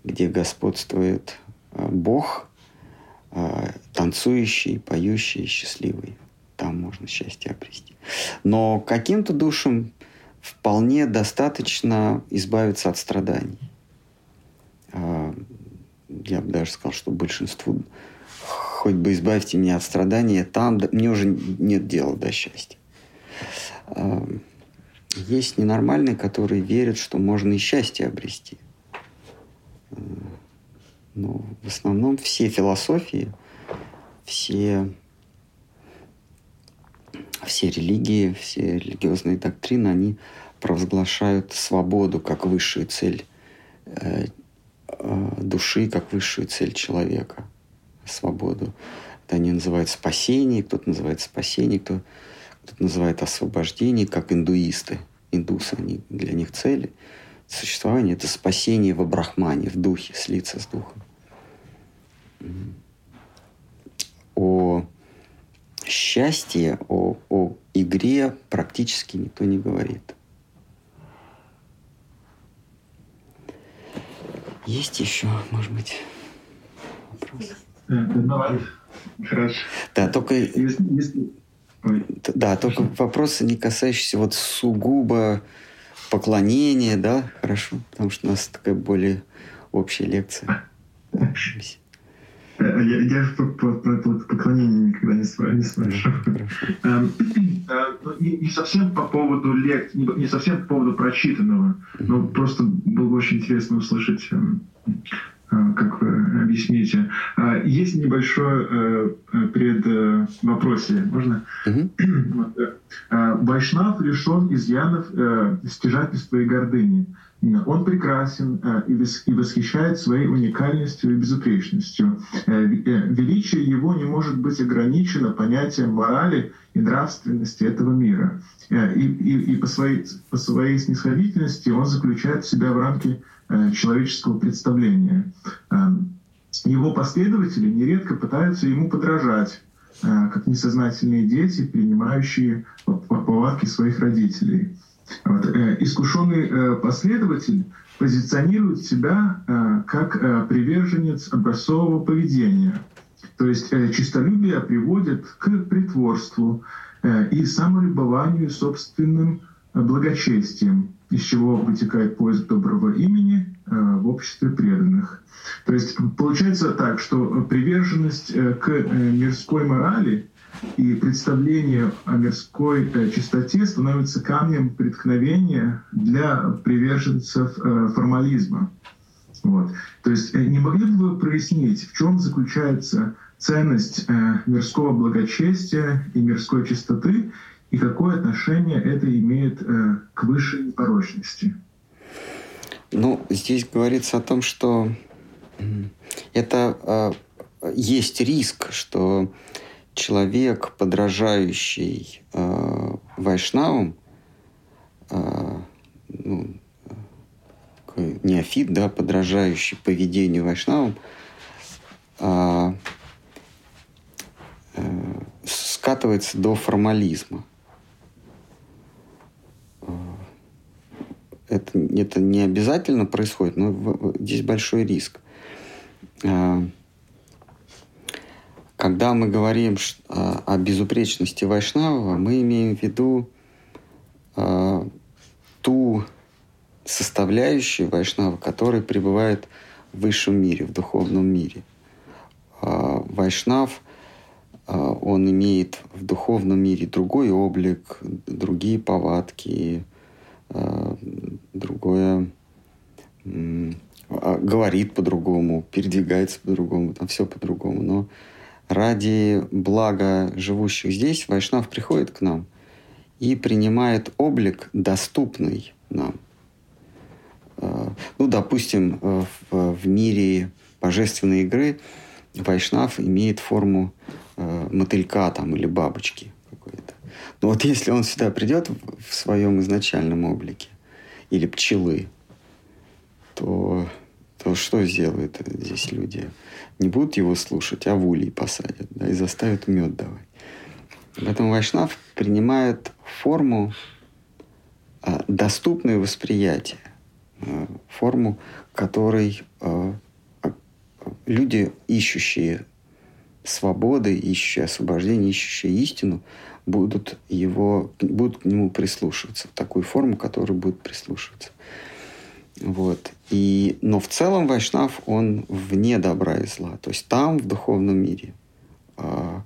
где господствует а, Бог, а, танцующий, поющий, счастливый. Там можно счастье обрести. Но каким-то душам вполне достаточно избавиться от страданий. А, я бы даже сказал, что большинству, хоть бы избавьте меня от страдания, там мне уже нет дела до счастья. Есть ненормальные, которые верят, что можно и счастье обрести. А, но в основном все философии, все, все религии, все религиозные доктрины, они провозглашают свободу как высшую цель э, Э, души как высшую цель человека, свободу. Это они называют спасение, кто-то называет спасение, кто, кто-то называет освобождение, как индуисты. Индусы, они, для них цели существования – это спасение во брахмане, в духе, слиться с духом. О счастье, о, о игре практически никто не говорит – Есть еще, может быть, вопрос? Э, давай. Хорошо. Да, только... Если, если... Да, только вопросы, не касающиеся вот сугубо поклонения, да, хорошо, потому что у нас такая более общая лекция. Э, я, я про, про, про поклонение никогда не, спрашиваю. Эм, э, ну, не, не совсем по поводу лект, не, не совсем по поводу прочитанного, но просто было бы очень интересно услышать, эм, э, как вы объясните. Есть небольшое пред вопросе, можно? Вайшнав лишен изъянов стяжательства и гордыни. Он прекрасен э, и восхищает своей уникальностью и безупречностью. Э, э, величие его не может быть ограничено понятием морали и нравственности этого мира. И, и, и по, своей, по своей снисходительности он заключает себя в рамки человеческого представления. Его последователи нередко пытаются ему подражать, как несознательные дети, принимающие повадки своих родителей. Вот. Э, искушенный э, последователь позиционирует себя э, как э, приверженец образцового поведения. То есть э, чистолюбие приводит к притворству и самолюбованию собственным благочестием, из чего вытекает поиск доброго имени в обществе преданных. То есть получается так, что приверженность к мирской морали и представление о мирской э, чистоте становится камнем преткновения для приверженцев э, формализма. Вот. То есть э, не могли бы вы прояснить, в чем заключается ценность мирского благочестия и мирской чистоты, и какое отношение это имеет к высшей непорочности? Ну, здесь говорится о том, что это есть риск, что человек, подражающий э, вайшнавам, э, ну, неофит, да, подражающий поведению вайшнавам, э, э, скатывается до формализма. Это, это не обязательно происходит, но здесь большой риск. Э, когда мы говорим а, о безупречности Вайшнава, мы имеем в виду э, ту составляющую Вайшнава, которая пребывает в высшем мире, в духовном мире. Вайшнав, он имеет в духовном мире другой облик, другие повадки, другое говорит по-другому, передвигается по-другому, там все по-другому. Но ради блага живущих здесь Вайшнав приходит к нам и принимает облик, доступный нам. Э, ну, допустим, э, в, в мире божественной игры Вайшнав имеет форму э, мотылька там, или бабочки какой-то. Но вот если он сюда придет в своем изначальном облике, или пчелы, то, то что сделают здесь люди? не будут его слушать, а в улей посадят да, и заставят мед давать. Поэтому Вайшнав принимает форму а, доступную восприятие, а, форму, которой а, а, люди, ищущие свободы, ищущие освобождение, ищущие истину, будут, его, будут к нему прислушиваться, в такую форму, которую будут прислушиваться. Вот. И, но в целом Вайшнав, он вне добра и зла. То есть там, в духовном мире, а,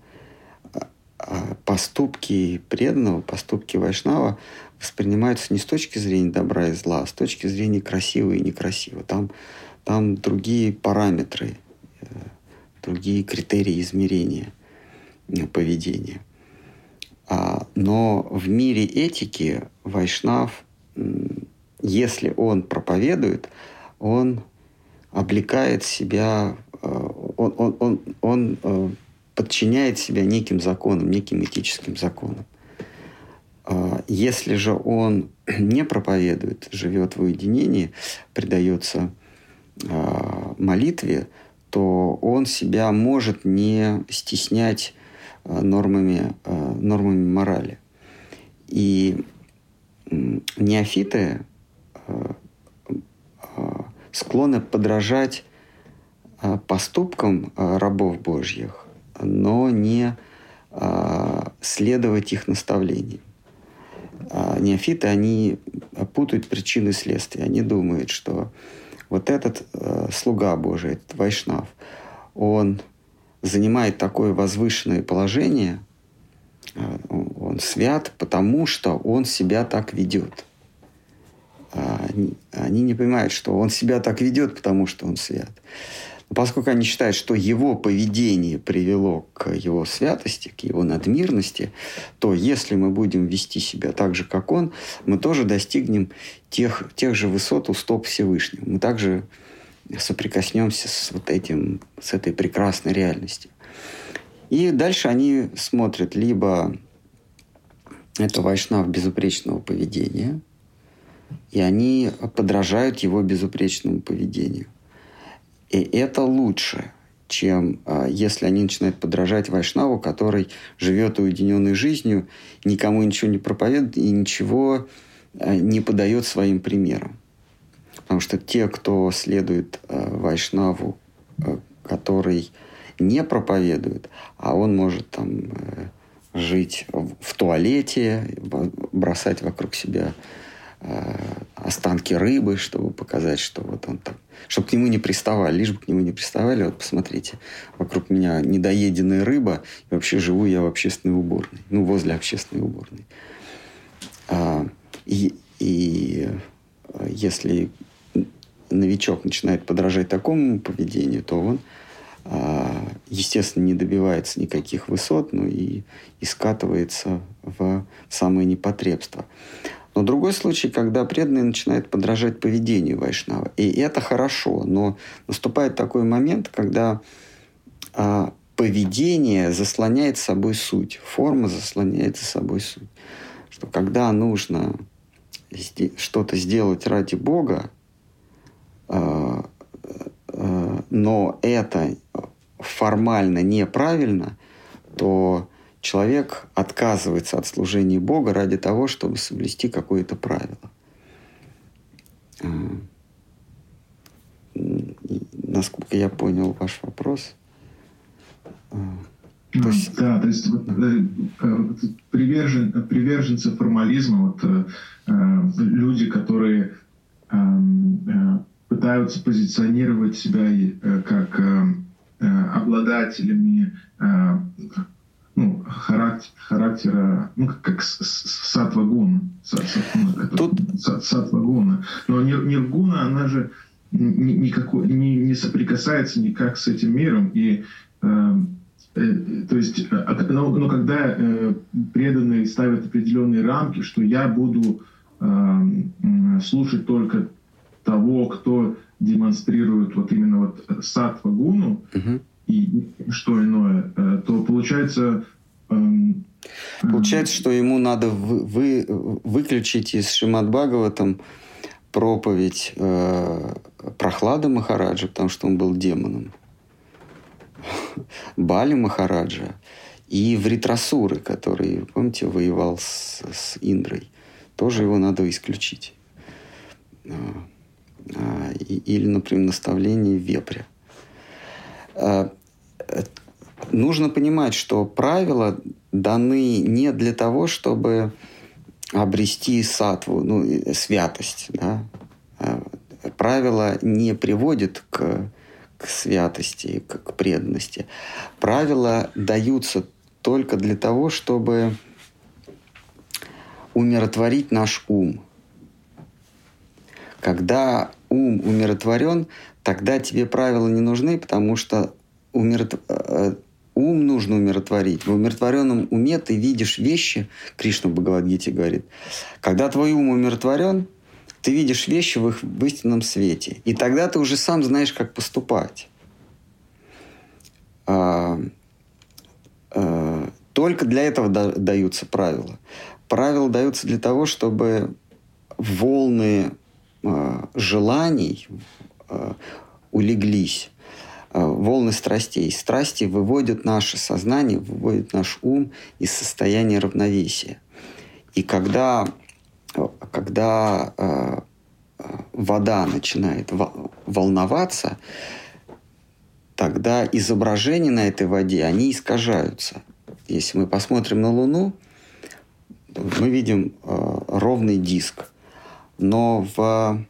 а, поступки преданного, поступки Вайшнава воспринимаются не с точки зрения добра и зла, а с точки зрения красиво и некрасиво. Там, там другие параметры, э, другие критерии измерения поведения. А, но в мире этики Вайшнав если он проповедует, он облекает себя, э, он, он, он, он э, подчиняет себя неким законам, неким этическим законам. А если же он не проповедует, живет в уединении, предается а, молитве, то он себя может не стеснять нормами, нормами морали. И неофиты склонны подражать а, поступкам а, рабов Божьих, но не а, следовать их наставлениям. Неофиты, они путают причины и следствия. Они думают, что вот этот слуга Божий, этот Вайшнав, он занимает такое возвышенное положение, он свят, потому что он себя так ведет – они, они не понимают, что он себя так ведет, потому что он свят. Но поскольку они считают, что его поведение привело к его святости, к его надмирности, то если мы будем вести себя так же, как он, мы тоже достигнем тех, тех же высот у стоп Всевышнего. Мы также соприкоснемся с вот этим, с этой прекрасной реальностью. И дальше они смотрят либо это вайшнав безупречного поведения – и они подражают его безупречному поведению. И это лучше, чем а, если они начинают подражать Вайшнаву, который живет уединенной жизнью, никому ничего не проповедует и ничего а, не подает своим примером. Потому что те, кто следует э, Вайшнаву, э, который не проповедует, а он может там э, жить в, в туалете, бросать вокруг себя э, останки рыбы, чтобы показать, что вот он там, чтобы к нему не приставали, лишь бы к нему не приставали. Вот посмотрите, вокруг меня недоеденная рыба, и вообще живу я в общественной уборной, ну возле общественной уборной. А, и, и если новичок начинает подражать такому поведению, то он, а, естественно, не добивается никаких высот, ну и, и скатывается в самое непотребство. Но другой случай, когда преданный начинает подражать поведению Вайшнава. И это хорошо, но наступает такой момент, когда а, поведение заслоняет собой суть, форма заслоняет за собой суть. Что когда нужно что-то сделать ради Бога, Э, э, но это формально неправильно, то человек отказывается от служения Бога ради того, чтобы соблюсти какое-то правило. Э, насколько я понял ваш вопрос. То есть... Да, то есть вот, привержен, приверженцы формализма, вот, э, люди, которые э, пытаются позиционировать себя э, как э, э, обладателями ну, характер, характера, ну, как сатвагуна. Тут... Сатвагуна. Но ниргуна, она же никакой, не, не соприкасается никак с этим миром. И э, э, то есть, но, но когда э, преданные ставят определенные рамки, что я буду э, слушать только того, кто демонстрирует вот именно вот сатва гуну угу. и что иное, э, то получается... Эм, получается, что ему надо вы, вы, выключить из Шимат Бхагаватам проповедь э, Прохлады Махараджа, потому что он был демоном. Бали Махараджа и Вритрасуры, который, помните, воевал с, с Индрой. Тоже его надо исключить. А. А, или, например, наставление вепря. А, нужно понимать, что правила даны не для того, чтобы обрести сатву, ну, святость. Да? Правила не приводят к, к святости, к, преданности. Правила даются только для того, чтобы умиротворить наш ум. Когда ум умиротворен, тогда тебе правила не нужны, потому что умирот... Э, ум нужно умиротворить. В умиротворенном уме ты видишь вещи, Кришна в Бхагавадгите говорит, когда твой ум умиротворен, ты видишь вещи в их в истинном свете. И тогда ты уже сам знаешь, как поступать. А, а, только для этого да, даются правила. Правила даются для того, чтобы волны Э, желаний э, улеглись, э, волны страстей. Страсти выводят наше сознание, выводят наш ум из состояния равновесия. И когда, когда вода начинает волноваться, тогда изображения на этой воде, они искажаются. Если мы посмотрим на Луну, мы видим ровный диск – но в,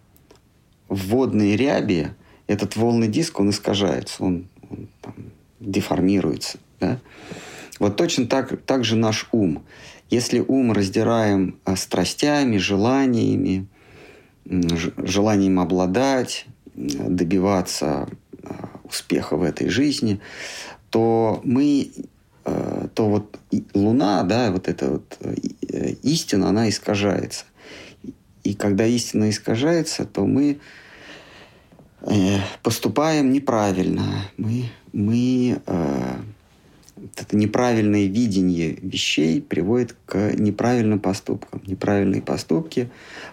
в водной ряби этот волный диск, он искажается, он, он там, деформируется. Да? Вот точно так, так же наш ум. Если ум раздираем а, страстями, желаниями, желанием обладать, добиваться а, успеха в этой жизни, то мы, то вот Луна, да, вот эта вот э, истина, она искажается. И когда истина искажается, то мы э, поступаем неправильно. Мы, мы э, это неправильное видение вещей приводит к неправильным поступкам. Неправильные поступки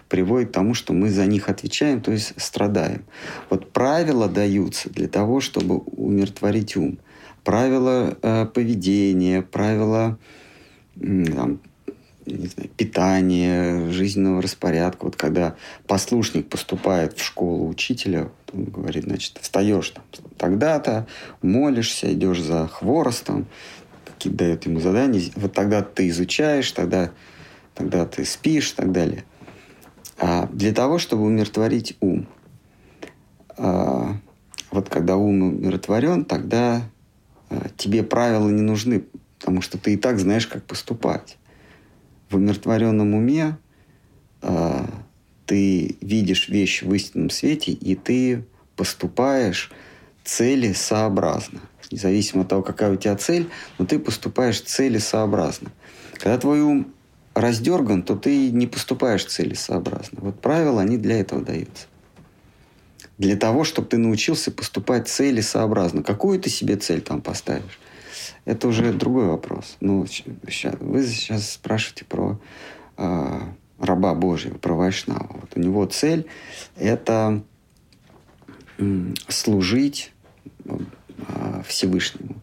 приводят к тому, что мы за них отвечаем, то есть страдаем. Вот правила даются для того, чтобы умиротворить ум. Правила э, поведения, правила там, не знаю, питания, жизненного распорядка. Вот когда послушник поступает в школу учителя, говорит, значит, встаешь там тогда-то, молишься, идешь за хворостом, какие дают ему задания. Вот тогда ты изучаешь, тогда, тогда ты спишь и так далее. А для того, чтобы умиротворить ум. А, вот когда ум умиротворен, тогда а, тебе правила не нужны, потому что ты и так знаешь, как поступать. В умиротворенном уме э, ты видишь вещь в истинном свете, и ты поступаешь целесообразно. Независимо от того, какая у тебя цель, но ты поступаешь целесообразно. Когда твой ум раздерган, то ты не поступаешь целесообразно. Вот правила, они для этого даются. Для того, чтобы ты научился поступать целесообразно. Какую ты себе цель там поставишь? это уже другой вопрос. Ну, вы сейчас спрашиваете про э, раба Божьего, про Вайшнава. Вот у него цель – это служить э, Всевышнему.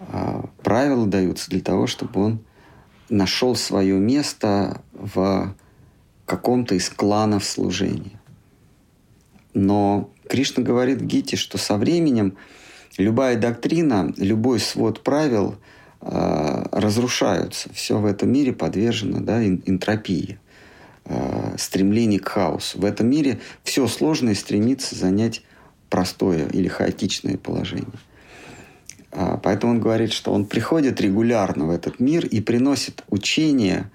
Э, правила даются для того, чтобы он нашел свое место в каком-то из кланов служения. Но Кришна говорит в Гите, что со временем – любая доктрина, любой свод правил э, разрушаются. Все в этом мире подвержено да, энтропии, э, стремлению к хаосу. В этом мире все сложное стремится занять простое или хаотичное положение. А, поэтому он говорит, что он приходит регулярно в этот мир и приносит учение,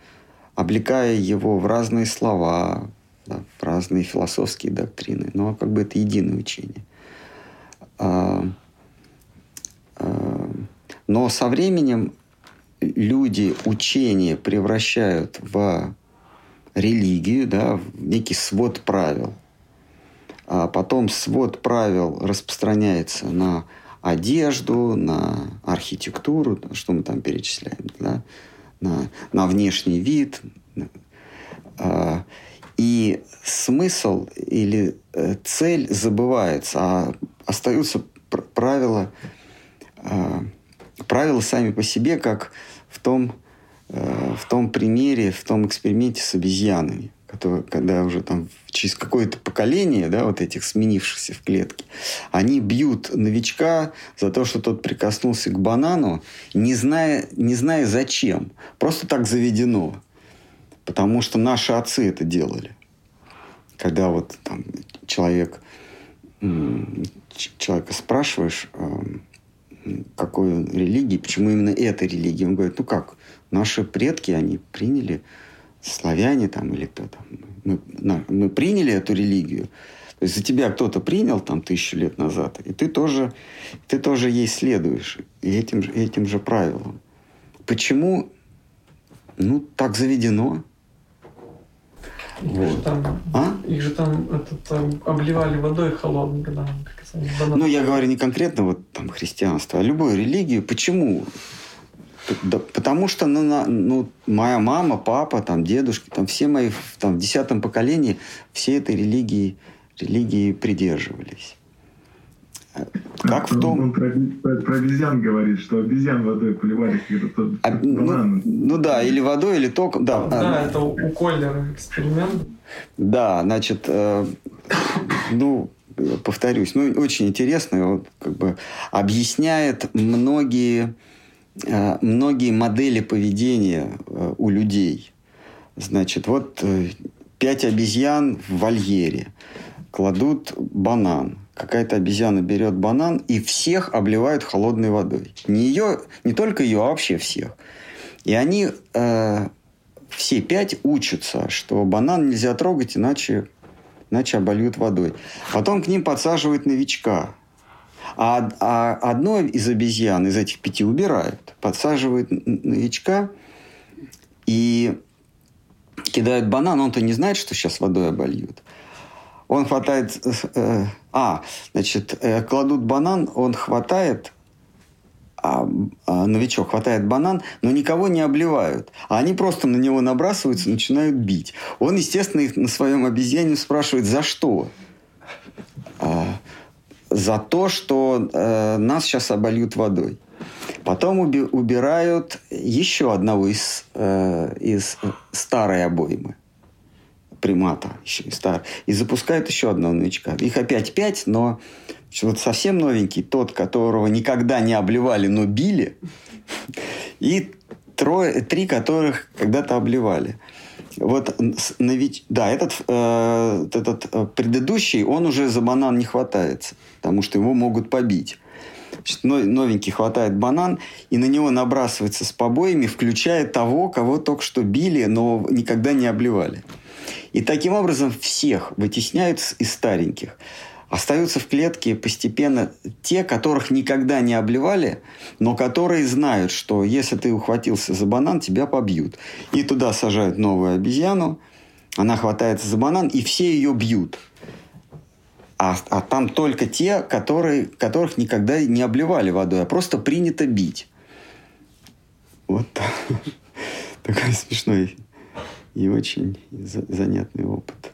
облекая его в разные слова, да, в разные философские доктрины. Но как бы это единое учение. А, Эм, но со временем люди учение превращают в религию, да, в некий свод правил. А потом свод правил распространяется на одежду, на архитектуру, что мы там перечисляем, да, на, на внешний вид. А, и смысл или э, цель забывается, а остаются правила а, правила сами по себе, как в том, э, в том примере, в том эксперименте с обезьянами, который, когда уже там через какое-то поколение, да, вот этих сменившихся в клетке, они бьют новичка за то, что тот прикоснулся к банану, не зная, не зная зачем. Просто так заведено. Потому что наши отцы это делали. Когда вот там человек, человека спрашиваешь, какой религии, почему именно эта религия. Он говорит, ну как, наши предки, они приняли, славяне там или кто там, мы, на, мы приняли эту религию. То есть за тебя кто-то принял там тысячу лет назад, и ты тоже, ты тоже ей следуешь, и этим, этим же правилам. Почему? Ну, так заведено. Их вот. же там, а? их же там, это, там обливали водой холодной, когда ну, я говорю не конкретно вот там христианство, а любую религию. Почему? Да, потому что ну, на, ну, моя мама, папа, там, дедушки, там, все мои там, в десятом поколении все этой религии, религии придерживались. Как в том... Он про, про, про обезьян говорит, что обезьян водой поливали какие-то а, ну, ну да, или водой, или током. Да, да а, это у Коллера эксперимент. Да, значит, э, ну, повторюсь, ну, очень интересно, вот, как бы объясняет многие, э, многие модели поведения э, у людей. Значит, вот э, пять обезьян в вольере кладут банан. Какая-то обезьяна берет банан и всех обливают холодной водой. Не ее, не только ее, а вообще всех. И они э, все пять учатся, что банан нельзя трогать, иначе иначе обольют водой. Потом к ним подсаживают новичка. А, а одной из обезьян, из этих пяти, убирают. Подсаживают новичка и кидают банан. Он-то не знает, что сейчас водой обольют. Он хватает... Э, а, значит, э, кладут банан, он хватает а, а новичок хватает банан, но никого не обливают. А они просто на него набрасываются, начинают бить. Он, естественно, их на своем обезьяне спрашивает, за что? А, за то, что э, нас сейчас обольют водой. Потом уби- убирают еще одного из, э, из старой обоймы примата еще и стар, и запускают еще одного новичка. Их опять пять, но вот совсем новенький, тот, которого никогда не обливали, но били, и трое, три, которых когда-то обливали. Вот нович... да, этот, э, этот э, предыдущий, он уже за банан не хватается, потому что его могут побить. Значит, новенький хватает банан и на него набрасывается с побоями, включая того, кого только что били, но никогда не обливали. И таким образом всех вытесняют из стареньких. Остаются в клетке постепенно те, которых никогда не обливали, но которые знают, что если ты ухватился за банан, тебя побьют. И туда сажают новую обезьяну, она хватается за банан, и все ее бьют. А, а там только те, которые, которых никогда не обливали водой, а просто принято бить. Вот такой смешной и очень занятный опыт.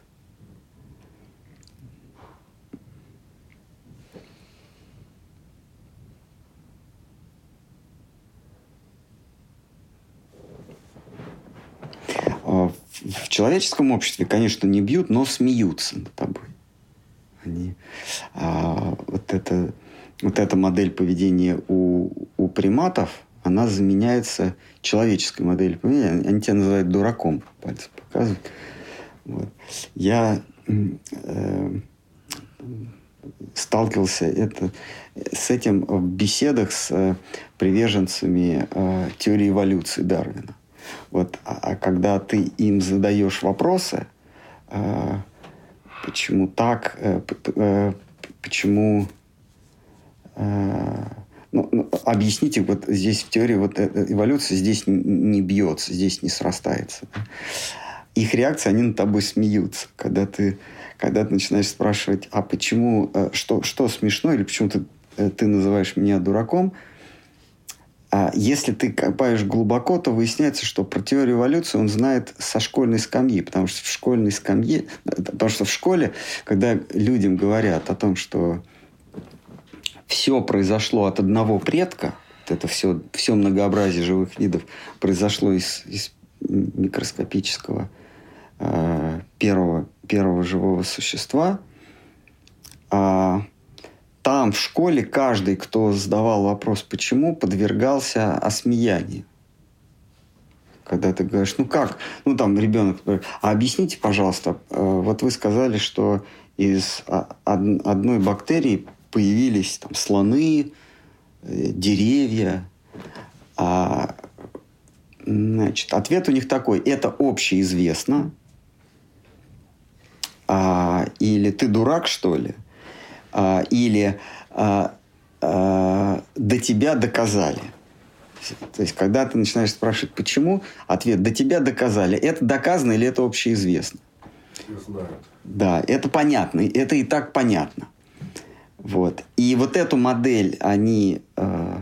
А в человеческом обществе, конечно, не бьют, но смеются над тобой. Они, а, вот, это, вот эта модель поведения у, у приматов – она заменяется человеческой моделью поведения. Они тебя называют дураком, пальцем показывают. Вот. Я э, сталкивался это, с этим в беседах с э, приверженцами э, теории эволюции Дарвина. Вот, а, а когда ты им задаешь вопросы, э, почему так, э, э, почему э, ну, ну, объясните, вот здесь в теории вот эволюция здесь не бьется, здесь не срастается. Их реакция, они над тобой смеются, когда ты, когда ты начинаешь спрашивать, а почему, э, что, что смешно, или почему ты, э, ты называешь меня дураком, а если ты копаешь глубоко, то выясняется, что про теорию эволюции он знает со школьной скамьи, потому что в школьной скамье, потому что в школе, когда людям говорят о том, что все произошло от одного предка, это все, все многообразие живых видов произошло из, из микроскопического э, первого, первого живого существа. А там в школе каждый, кто задавал вопрос «почему?», подвергался осмеянию. Когда ты говоришь, ну как, ну там ребенок а объясните, пожалуйста, э, вот вы сказали, что из одной бактерии появились там слоны, э, деревья. А, значит, ответ у них такой: это общеизвестно. А, или ты дурак, что ли? А, или а, а, до тебя доказали. То есть, когда ты начинаешь спрашивать, почему, ответ до тебя доказали. Это доказано или это общеизвестно? Все знают. Да, это понятно. Это и так понятно. Вот. И вот эту модель они, э,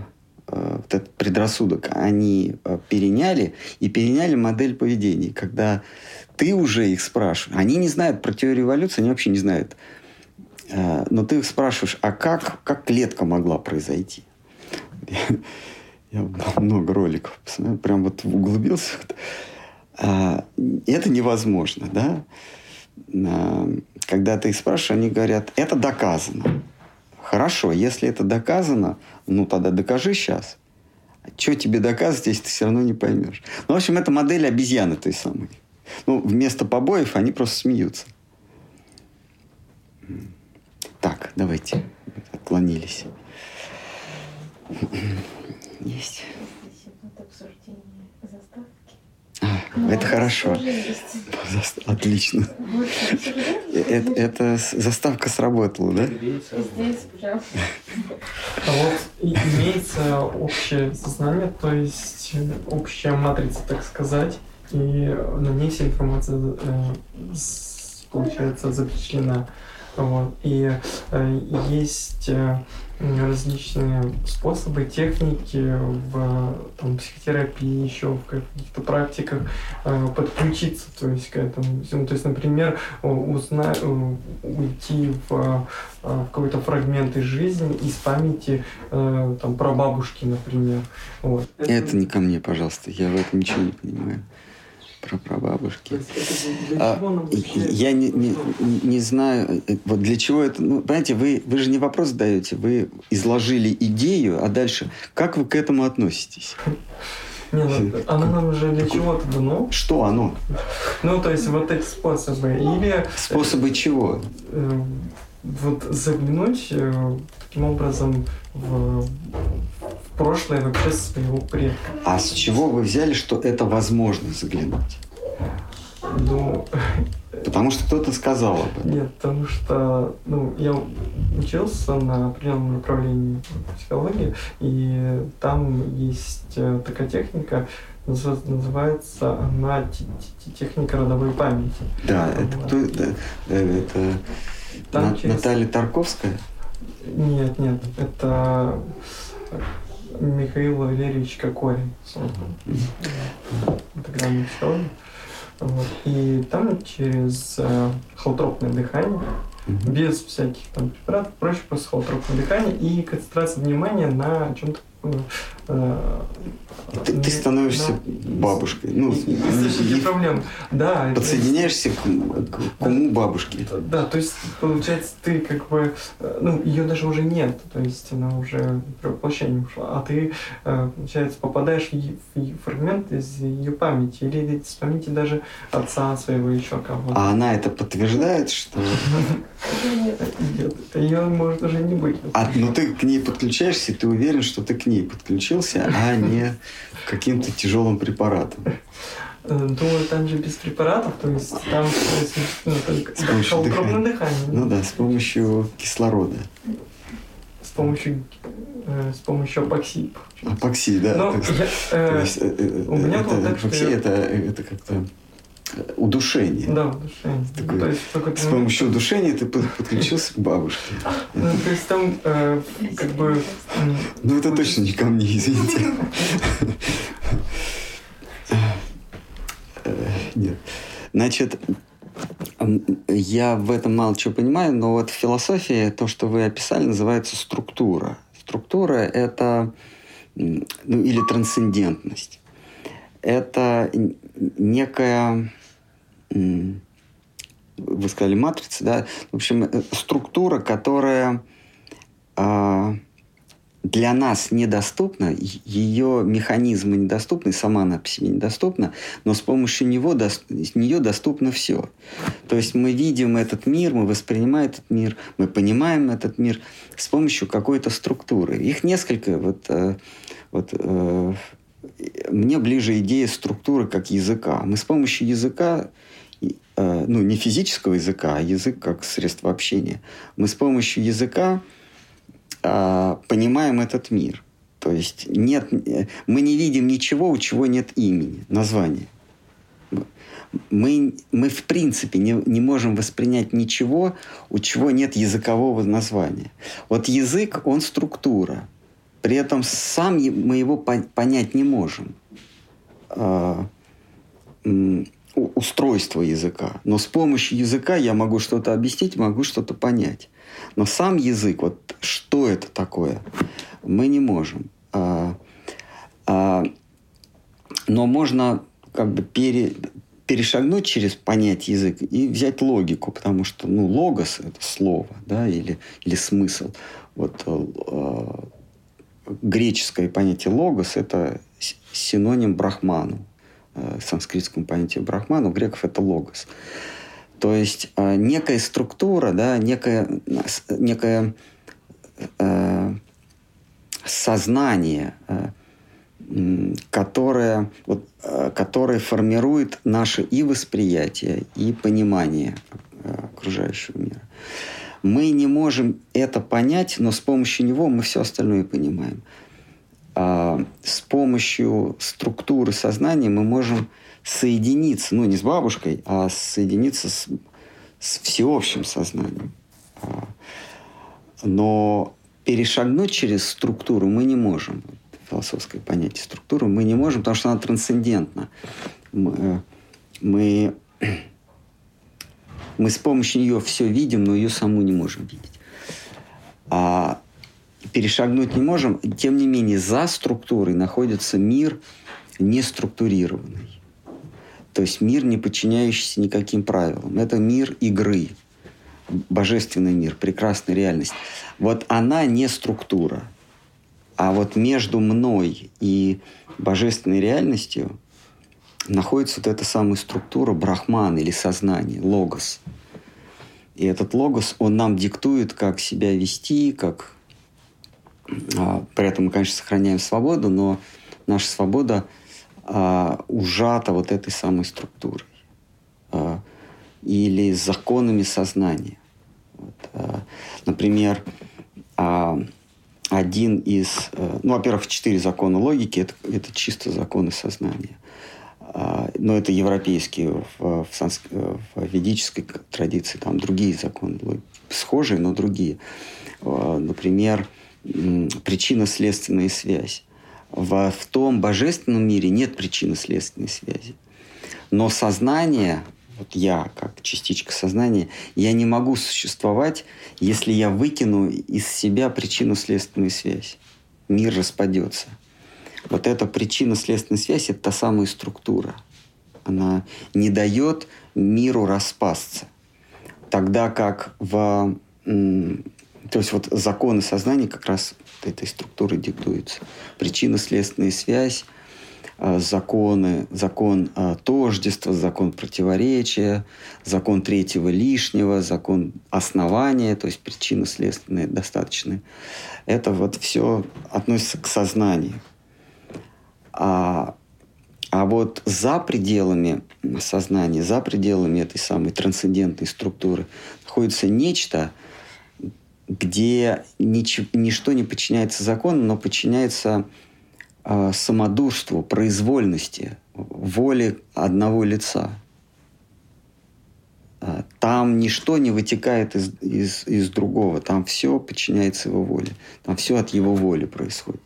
э, вот этот предрассудок, они э, переняли и переняли модель поведения, когда ты уже их спрашиваешь. Они не знают про теорию эволюции, они вообще не знают. Э, но ты их спрашиваешь, а как, как клетка могла произойти? Я, много роликов посмотрел, прям вот углубился. А, это невозможно, да? А, когда ты их спрашиваешь, они говорят, это доказано. Хорошо, если это доказано, ну тогда докажи сейчас. Что тебе доказывать, если ты все равно не поймешь? Ну, в общем, это модель обезьяны той самой. Ну, вместо побоев они просто смеются. Так, давайте. Отклонились. Есть. А, ну, это хорошо. Отлично. Это, это заставка сработала, да? А вот имеется общее сознание, то есть общая матрица, так сказать, и на ней вся информация, э, получается, запечатлена. Вот. И э, есть э, различные способы, техники в там, психотерапии, еще в каких-то практиках э, подключиться то есть, к этому. Ну, то есть, например, узнать, э, уйти в, э, в какой-то фрагмент из жизни, из памяти э, там, про бабушки, например. Вот. Это... Это не ко мне, пожалуйста, я в этом ничего не понимаю про прабабушки. А, я не, не, не знаю, э, вот для чего это. Ну, понимаете, вы, вы же не вопрос задаете, вы изложили идею, а дальше как вы к этому относитесь? Не, ну, оно нам уже для чего-то дано. Что оно? Ну, то есть вот эти способы. Или... Способы чего? Э, вот заглянуть э, таким образом в, в прошлое вообще своего предка. А с чего вы взяли, что это возможно заглянуть? Ну, Потому что кто-то сказал об этом. Нет, потому что ну, я учился на определенном направлении психологии, и там есть э, такая техника, называется она техника родовой памяти. Да, это кто это? Э, это там через... Наталья Тарковская? Нет, нет, это Михаил Валерьевич Кокорин. Тогда мы вот. И там через э, холотропное дыхание, без всяких там препаратов, проще просто холотропное дыхание и концентрация внимания на чем-то ты, ты становишься да. бабушкой. Ну, не проблем. Да. Подсоединяешься к, к уму бабушки. Да, то есть, получается, ты как бы... Э, ну, ее даже уже нет. То есть, она уже воплощение ушла. А ты, э, получается, попадаешь в фрагмент из ее памяти. Или из памяти даже отца своего еще кого-то. А она это подтверждает, что... Нет, ее может уже не быть. А, ну ты к ней подключаешься, ты уверен, что ты к ней подключился, а не каким-то тяжелым препаратом. Думаю, э, там же без препаратов, то есть там ну, только с помощью дыхания. дыхание. Ну да, с помощью кислорода. С помощью э, с помощью апоксии. Апоксии, да. Но я, э, есть, э, э, у меня это, было так, апоксия что я... это, это как-то удушение. Да, удушение. Такое, то есть, только с помощью удушения ты подключился к бабушке. Ну, то есть там э, как бы... Ну, это точно не ко мне, извините. Нет. Значит, я в этом мало чего понимаю, но вот в философии то, что вы описали, называется структура. Структура – это, ну, или трансцендентность. Это некая вы сказали матрица, да, в общем, э, структура, которая э, для нас недоступна, ее механизмы недоступны, сама она по себе недоступна, но с помощью него, до, нее доступно все. То есть мы видим этот мир, мы воспринимаем этот мир, мы понимаем этот мир с помощью какой-то структуры. Их несколько, вот, э, вот э, мне ближе идея структуры как языка. Мы с помощью языка ну, не физического языка, а язык как средство общения. Мы с помощью языка э, понимаем этот мир. То есть нет, мы не видим ничего, у чего нет имени, названия. Мы, мы в принципе не, не можем воспринять ничего, у чего нет языкового названия. Вот язык, он структура. При этом сам мы его понять не можем. Устройство языка. Но с помощью языка я могу что-то объяснить, могу что-то понять. Но сам язык, вот что это такое, мы не можем. А, а, но можно как бы пере, перешагнуть через понять язык и взять логику, потому что ну, логос – это слово, да, или, или смысл. Вот э, греческое понятие логос – это синоним брахману. Э, санскритскому понятию брахман, у греков это логос. То есть э, некая структура, да, некое, некое э, сознание, э, которое, вот, э, которое формирует наше и восприятие, и понимание э, окружающего мира. Мы не можем это понять, но с помощью него мы все остальное понимаем. А, с помощью структуры сознания мы можем соединиться, ну не с бабушкой, а соединиться с, с всеобщим сознанием. А, но перешагнуть через структуру мы не можем. Философское понятие структуры мы не можем, потому что она трансцендентна. Мы, мы, мы с помощью нее все видим, но ее саму не можем видеть. А перешагнуть не можем. Тем не менее, за структурой находится мир неструктурированный. То есть мир, не подчиняющийся никаким правилам. Это мир игры, божественный мир, прекрасная реальность. Вот она не структура. А вот между мной и божественной реальностью находится вот эта самая структура брахман или сознание, логос. И этот логос, он нам диктует, как себя вести, как при этом мы, конечно, сохраняем свободу, но наша свобода а, ужата вот этой самой структурой а, или законами сознания. Вот, а, например, а, один из, а, ну, во-первых, четыре закона логики это, это чисто законы сознания. А, но это европейские, в, в, санск... в ведической традиции там другие законы схожие, но другие. А, например, причинно-следственная связь. В, в том божественном мире нет причинно-следственной связи. Но сознание, вот я как частичка сознания, я не могу существовать, если я выкину из себя причинно-следственную связь. Мир распадется. Вот эта причинно-следственная связь – это та самая структура. Она не дает миру распасться. Тогда как в то есть вот законы сознания как раз этой структурой диктуются. Причинно-следственная связь, а, законы, закон а, тождества, закон противоречия, закон третьего лишнего, закон основания, то есть причинно-следственные достаточные. Это вот все относится к сознанию. А, а вот за пределами сознания, за пределами этой самой трансцендентной структуры находится нечто – где нич, ничто не подчиняется закону, но подчиняется э, самодурству, произвольности, воле одного лица. А, там ничто не вытекает из, из, из другого, там все подчиняется его воле, там все от его воли происходит.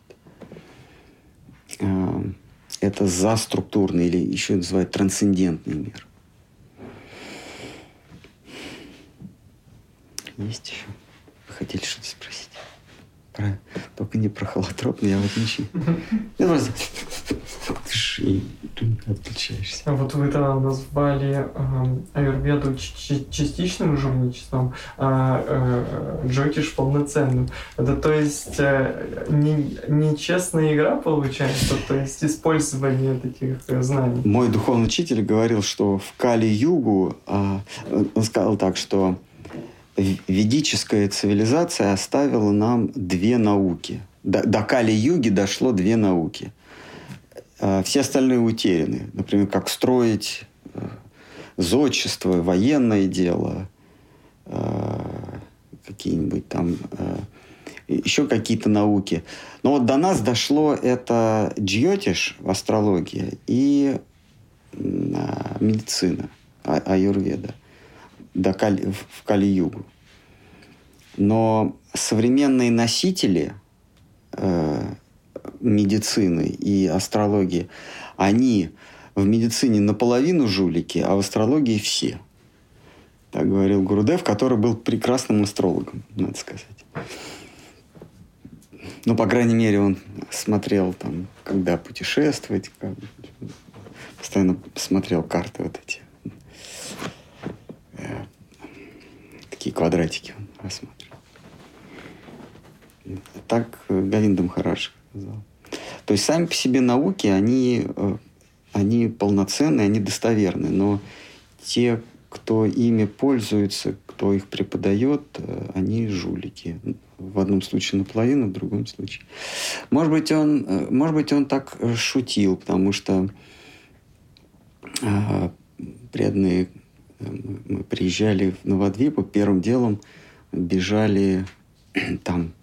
Э, это заструктурный или еще называют трансцендентный мир. Есть еще? Хотели что-то спросить. Про... Только не про холотроп, но я вот ничего. Я просто... Ты отключаешься. А вот вы тогда назвали э, аюрведу частичным жульничеством, а э, джотиш полноценным. Это то есть э, не, нечестная игра получается, то есть использование таких э, знаний. Мой духовный учитель говорил, что в Кали-Югу, э, он сказал так, что ведическая цивилизация оставила нам две науки. До, до Кали-юги дошло две науки. А, все остальные утеряны. Например, как строить э, зодчество, военное дело, э, какие-нибудь там э, еще какие-то науки. Но вот до нас дошло это джьотиш, астрология, и медицина, а, аюрведа до Кали, в Кали-Югу. Но современные носители э, медицины и астрологии, они в медицине наполовину жулики, а в астрологии все. Так говорил Гурудев, который был прекрасным астрологом, надо сказать. Ну, по крайней мере, он смотрел там, когда путешествовать, постоянно смотрел карты вот эти такие квадратики он рассматривал. Так э, Гавиндам Махарадж сказал. То есть сами по себе науки, они, э, они полноценные, они достоверны, но те, кто ими пользуется, кто их преподает, э, они жулики. В одном случае наполовину, в другом случае. Может быть, он, может быть, он так шутил, потому что преданные мы приезжали в Новодвипу, первым делом бежали там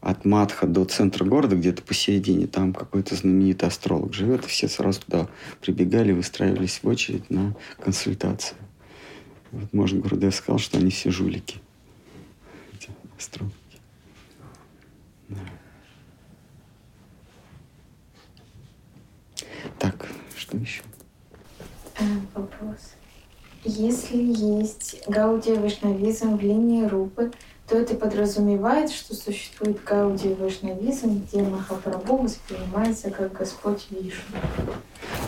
от Матха до центра города, где-то посередине, там какой-то знаменитый астролог живет, и все сразу туда прибегали, выстраивались в очередь на консультацию. Вот, может, Гурдев сказал, что они все жулики. струнки. Да. Так, что еще? А, вопрос. Если есть гаудия вайшнавизм в линии Рупы, то это подразумевает, что существует гаудия вайшнавизм, где Махапрабху воспринимается как Господь Вишну.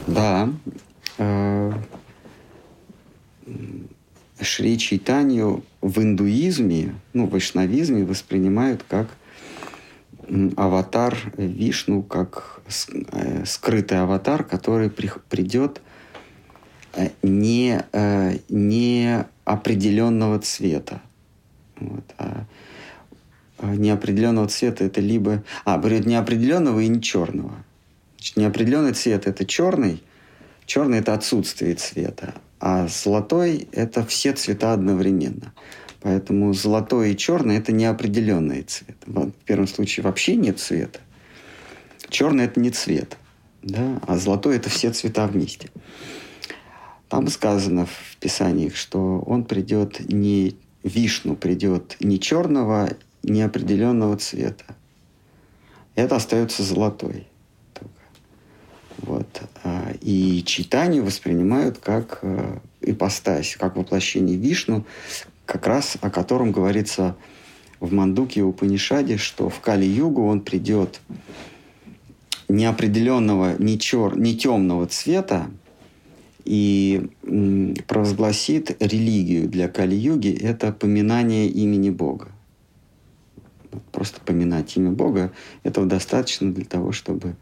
Да. Э, Шри Чайтанью в индуизме, ну, в вайшнавизме воспринимают как аватар Вишну, как э, скрытый аватар, который придет не, не определенного цвета. Вот, а, а неопределенного цвета это либо... А, говорят, неопределенного и не черного. Значит, неопределенный цвет это черный, черный это отсутствие цвета, а золотой это все цвета одновременно. Поэтому золотой и черный это неопределенный цвет. В первом случае вообще нет цвета. Черный это не цвет, да, а золотой это все цвета вместе. Там сказано в Писаниях, что он придет не Вишну придет не черного, не определенного цвета. Это остается золотой. Вот. А, и читание воспринимают как э, ипостась, как воплощение Вишну, как раз о котором говорится в Мандуке и Упанишаде, что в Кали-югу он придет неопределенного, не, чер, не темного цвета, и провозгласит религию для Кали-юги – это поминание имени Бога. Просто поминать имя Бога – этого достаточно для того, чтобы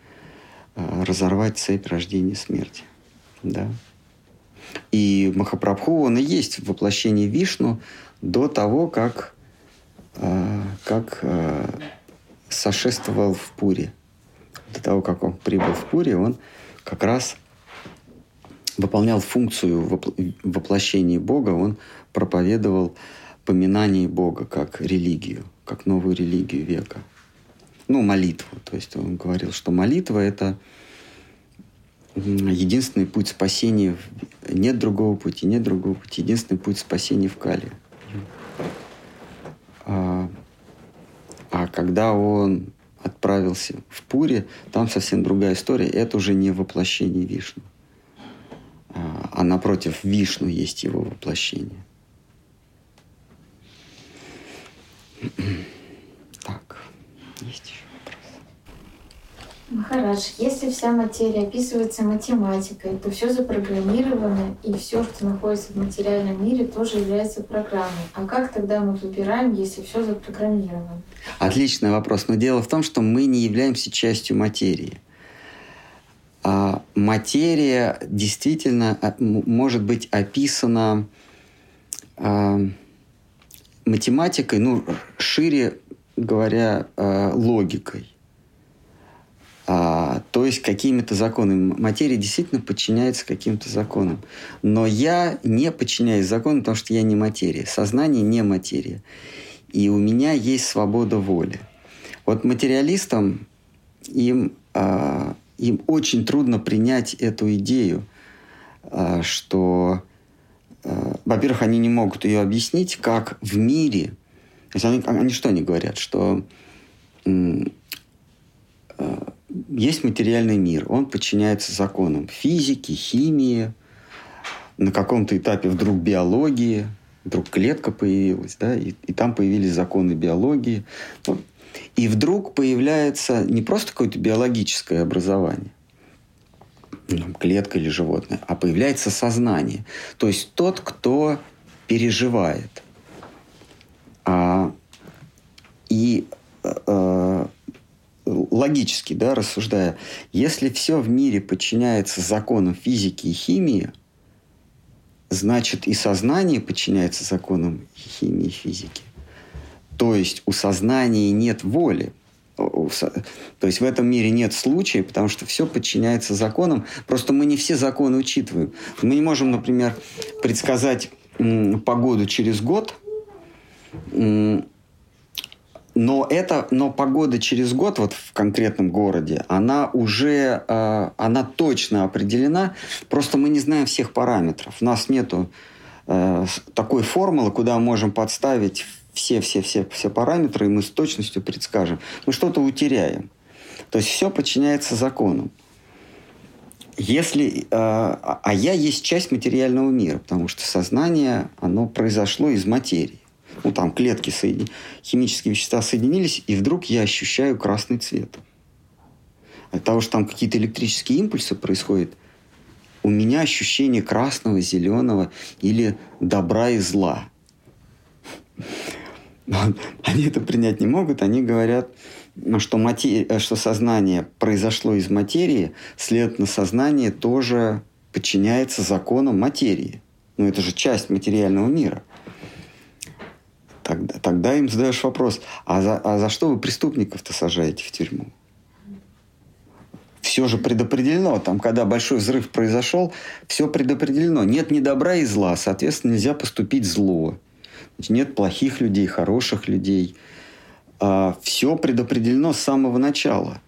а, разорвать цепь рождения и смерти. Да? И Махапрабху, он и есть воплощение Вишну до того, как, а, как а, сошествовал в Пуре. До того, как он прибыл в Пуре, он как раз выполнял функцию воплощения Бога, он проповедовал поминание Бога как религию, как новую религию века. Ну, молитву. То есть он говорил, что молитва – это единственный путь спасения. Нет другого пути, нет другого пути. Единственный путь спасения в Кале. А, а когда он отправился в Пуре, там совсем другая история. Это уже не воплощение Вишну а напротив Вишну есть его воплощение. Так, есть еще вопрос. Махарадж, если вся материя описывается математикой, то все запрограммировано, и все, что находится в материальном мире, тоже является программой. А как тогда мы выбираем, если все запрограммировано? Отличный вопрос. Но дело в том, что мы не являемся частью материи а материя действительно а, может быть описана а, математикой, ну, шире говоря, а, логикой. А, то есть какими-то законами. Материя действительно подчиняется каким-то законам. Но я не подчиняюсь законам, потому что я не материя. Сознание не материя. И у меня есть свобода воли. Вот материалистам им а, им очень трудно принять эту идею, а, что, а, во-первых, они не могут ее объяснить, как в мире, то есть они, они что они говорят, что а, есть материальный мир, он подчиняется законам физики, химии, на каком-то этапе вдруг биологии, вдруг клетка появилась, да, и, и там появились законы биологии. Вот и вдруг появляется не просто какое-то биологическое образование, клетка или животное, а появляется сознание. То есть тот, кто переживает. А, и а, логически, да, рассуждая, если все в мире подчиняется законам физики и химии, значит и сознание подчиняется законам химии и физики. То есть у сознания нет воли. То есть в этом мире нет случая, потому что все подчиняется законам. Просто мы не все законы учитываем. Мы не можем, например, предсказать погоду через год, но, это, но погода через год вот в конкретном городе, она уже а, она точно определена, просто мы не знаем всех параметров. У нас нету э, такой формулы, куда можем подставить все-все-все все параметры, и мы с точностью предскажем. Мы что-то утеряем. То есть все подчиняется законам. Если, э, а я есть часть материального мира, потому что сознание, оно произошло из материи. Ну, там клетки, соедин... химические вещества соединились, и вдруг я ощущаю красный цвет. От того, что там какие-то электрические импульсы происходят, у меня ощущение красного, зеленого или добра и зла. Они это принять не могут, они говорят, что, матери... что сознание произошло из материи, следовательно, сознание тоже подчиняется законам материи. Ну, это же часть материального мира. Тогда, тогда им задаешь вопрос, а за, а за что вы преступников-то сажаете в тюрьму? Все же предопределено. Там, когда большой взрыв произошел, все предопределено. Нет ни добра и зла, соответственно, нельзя поступить зло. Нет плохих людей, хороших людей – а, все предопределено с самого начала.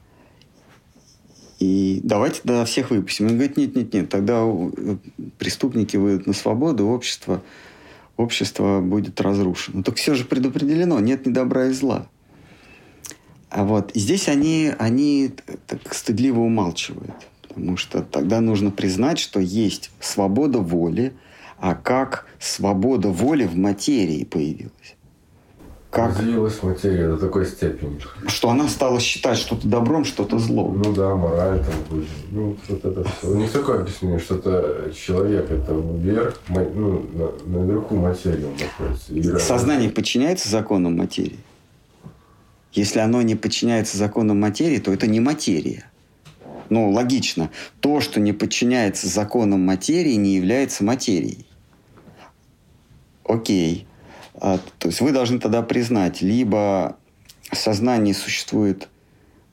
И давайте до всех выпустим. Он говорит, нет, нет, нет, тогда преступники выйдут на свободу, общество, общество будет разрушено. Так все же предопределено, нет ни добра и зла. А вот здесь они, они так стыдливо умалчивают. Потому что тогда нужно признать, что есть свобода воли, а как свобода воли в материи появилась как... Развилась материя до такой степени. Что она стала считать что-то добром, что-то злом. Ну да, мораль там будет. Ну, вот это все. Не такое объяснение, что это человек, это вверх, ну, на, наверху материи он находится. И Сознание подчиняется законам материи. Если оно не подчиняется законам материи, то это не материя. Ну, логично. То, что не подчиняется законам материи, не является материей. Окей. А, то есть вы должны тогда признать, либо сознание существует,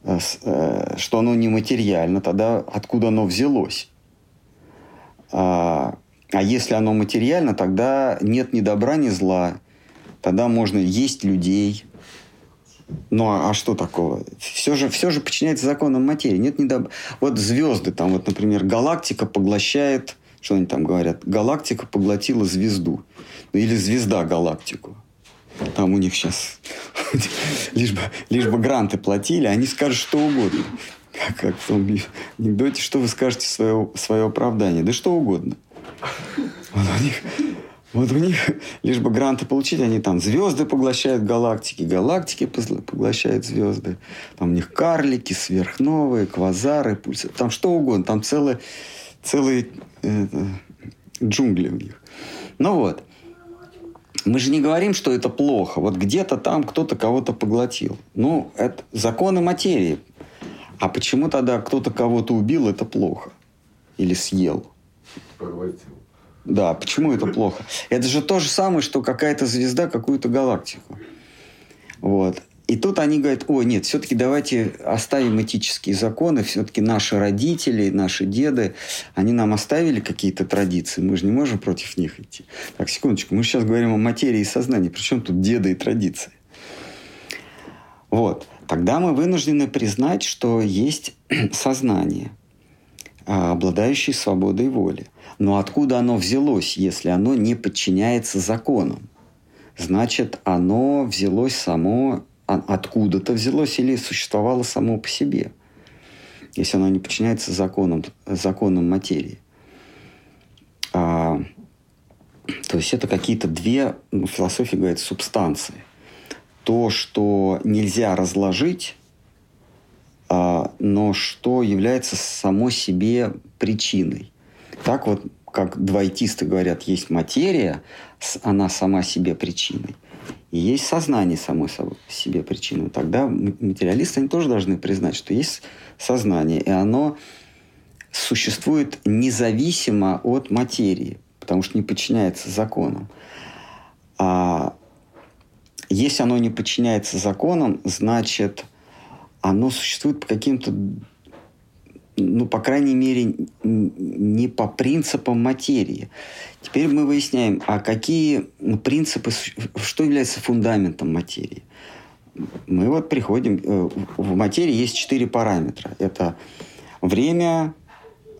э, э, что оно нематериально, тогда откуда оно взялось? А, а если оно материально, тогда нет ни добра, ни зла. Тогда можно есть людей. Ну а, а что такого? Все же, все же подчиняется законам материи. Нет ни добра. Вот звезды, там вот, например, галактика поглощает, что они там говорят, галактика поглотила звезду. Ну, или звезда галактику. Там у них сейчас лишь бы, лишь бы гранты платили, они скажут что угодно. Как, как в том анекдоте, что вы скажете свое, свое оправдание? Да что угодно. Вот у них, вот у них, лишь бы гранты получить, они там звезды поглощают галактики, галактики поглощают звезды. Там у них карлики, сверхновые, квазары, пульсы. Там что угодно. Там целые, целые это, джунгли у них. Ну вот. Мы же не говорим, что это плохо. Вот где-то там кто-то кого-то поглотил. Ну, это законы материи. А почему тогда кто-то кого-то убил, это плохо? Или съел? Поглотил. Да, почему это плохо? Это же то же самое, что какая-то звезда какую-то галактику. Вот. И тут они говорят, ой, нет, все-таки давайте оставим этические законы, все-таки наши родители, наши деды, они нам оставили какие-то традиции, мы же не можем против них идти. Так, секундочку, мы сейчас говорим о материи и сознании, причем тут деды и традиции. Вот, тогда мы вынуждены признать, что есть сознание, а, обладающее свободой воли. Но откуда оно взялось, если оно не подчиняется законам? Значит, оно взялось само откуда-то взялось или существовало само по себе, если оно не подчиняется законам, законам материи. А, то есть это какие-то две, ну, философия говорит, субстанции. То, что нельзя разложить, а, но что является само себе причиной. Так вот, как двоетисты говорят, есть материя, она сама себе причиной – и есть сознание самой собой, себе причиной. Тогда материалисты они тоже должны признать, что есть сознание, и оно существует независимо от материи, потому что не подчиняется законам. А если оно не подчиняется законам, значит, оно существует по каким-то ну, по крайней мере, не по принципам материи. Теперь мы выясняем, а какие принципы, что является фундаментом материи. Мы вот приходим, э, в материи есть четыре параметра. Это время,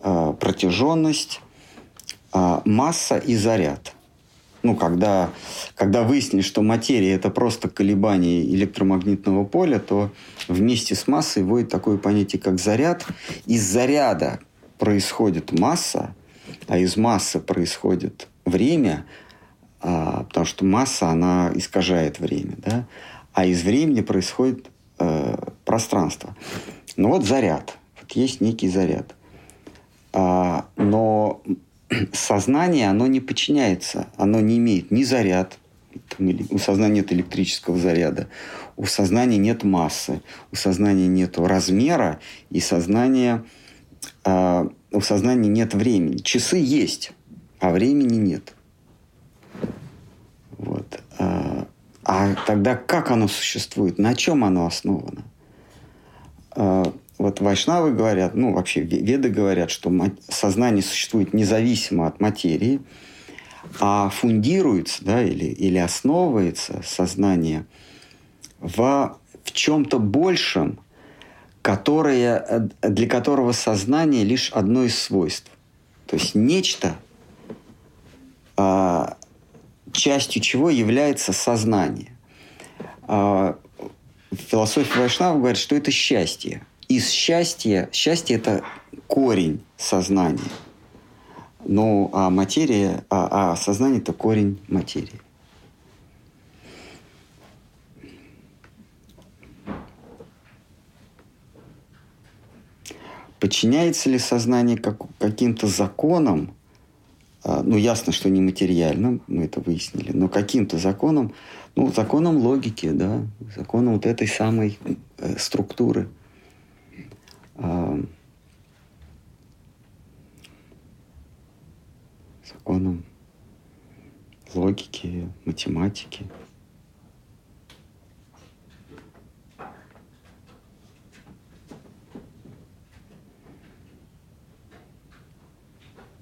э, протяженность, э, масса и заряд. Ну, когда, когда выяснили, что материя – это просто колебание электромагнитного поля, то вместе с массой вводит такое понятие, как заряд. Из заряда происходит масса, а из массы происходит время, а, потому что масса, она искажает время, да? а из времени происходит э, пространство. Ну вот заряд, вот есть некий заряд. А, но сознание, оно не подчиняется, оно не имеет ни заряд, у сознания нет электрического заряда, у сознания нет массы, у сознания нет размера, и сознание, э, у сознания нет времени. Часы есть, а времени нет. Вот. А, а тогда как оно существует? На чем оно основано? А, вот вайшнавы говорят, ну вообще веды говорят, что сознание существует независимо от материи, а фундируется, да, или, или основывается сознание в, в чем-то большем, которое, для которого сознание лишь одно из свойств. То есть нечто, а, частью чего является сознание. А, философия Вайшнава говорит, что это счастье – из счастья, счастье это корень сознания. Ну, а материя, а, а сознание это корень материи. Подчиняется ли сознание как, каким-то законам, а, ну, ясно, что не материальным, мы это выяснили, но каким-то законам, ну, законам логики, да, законам вот этой самой э, структуры – законам логики, математики.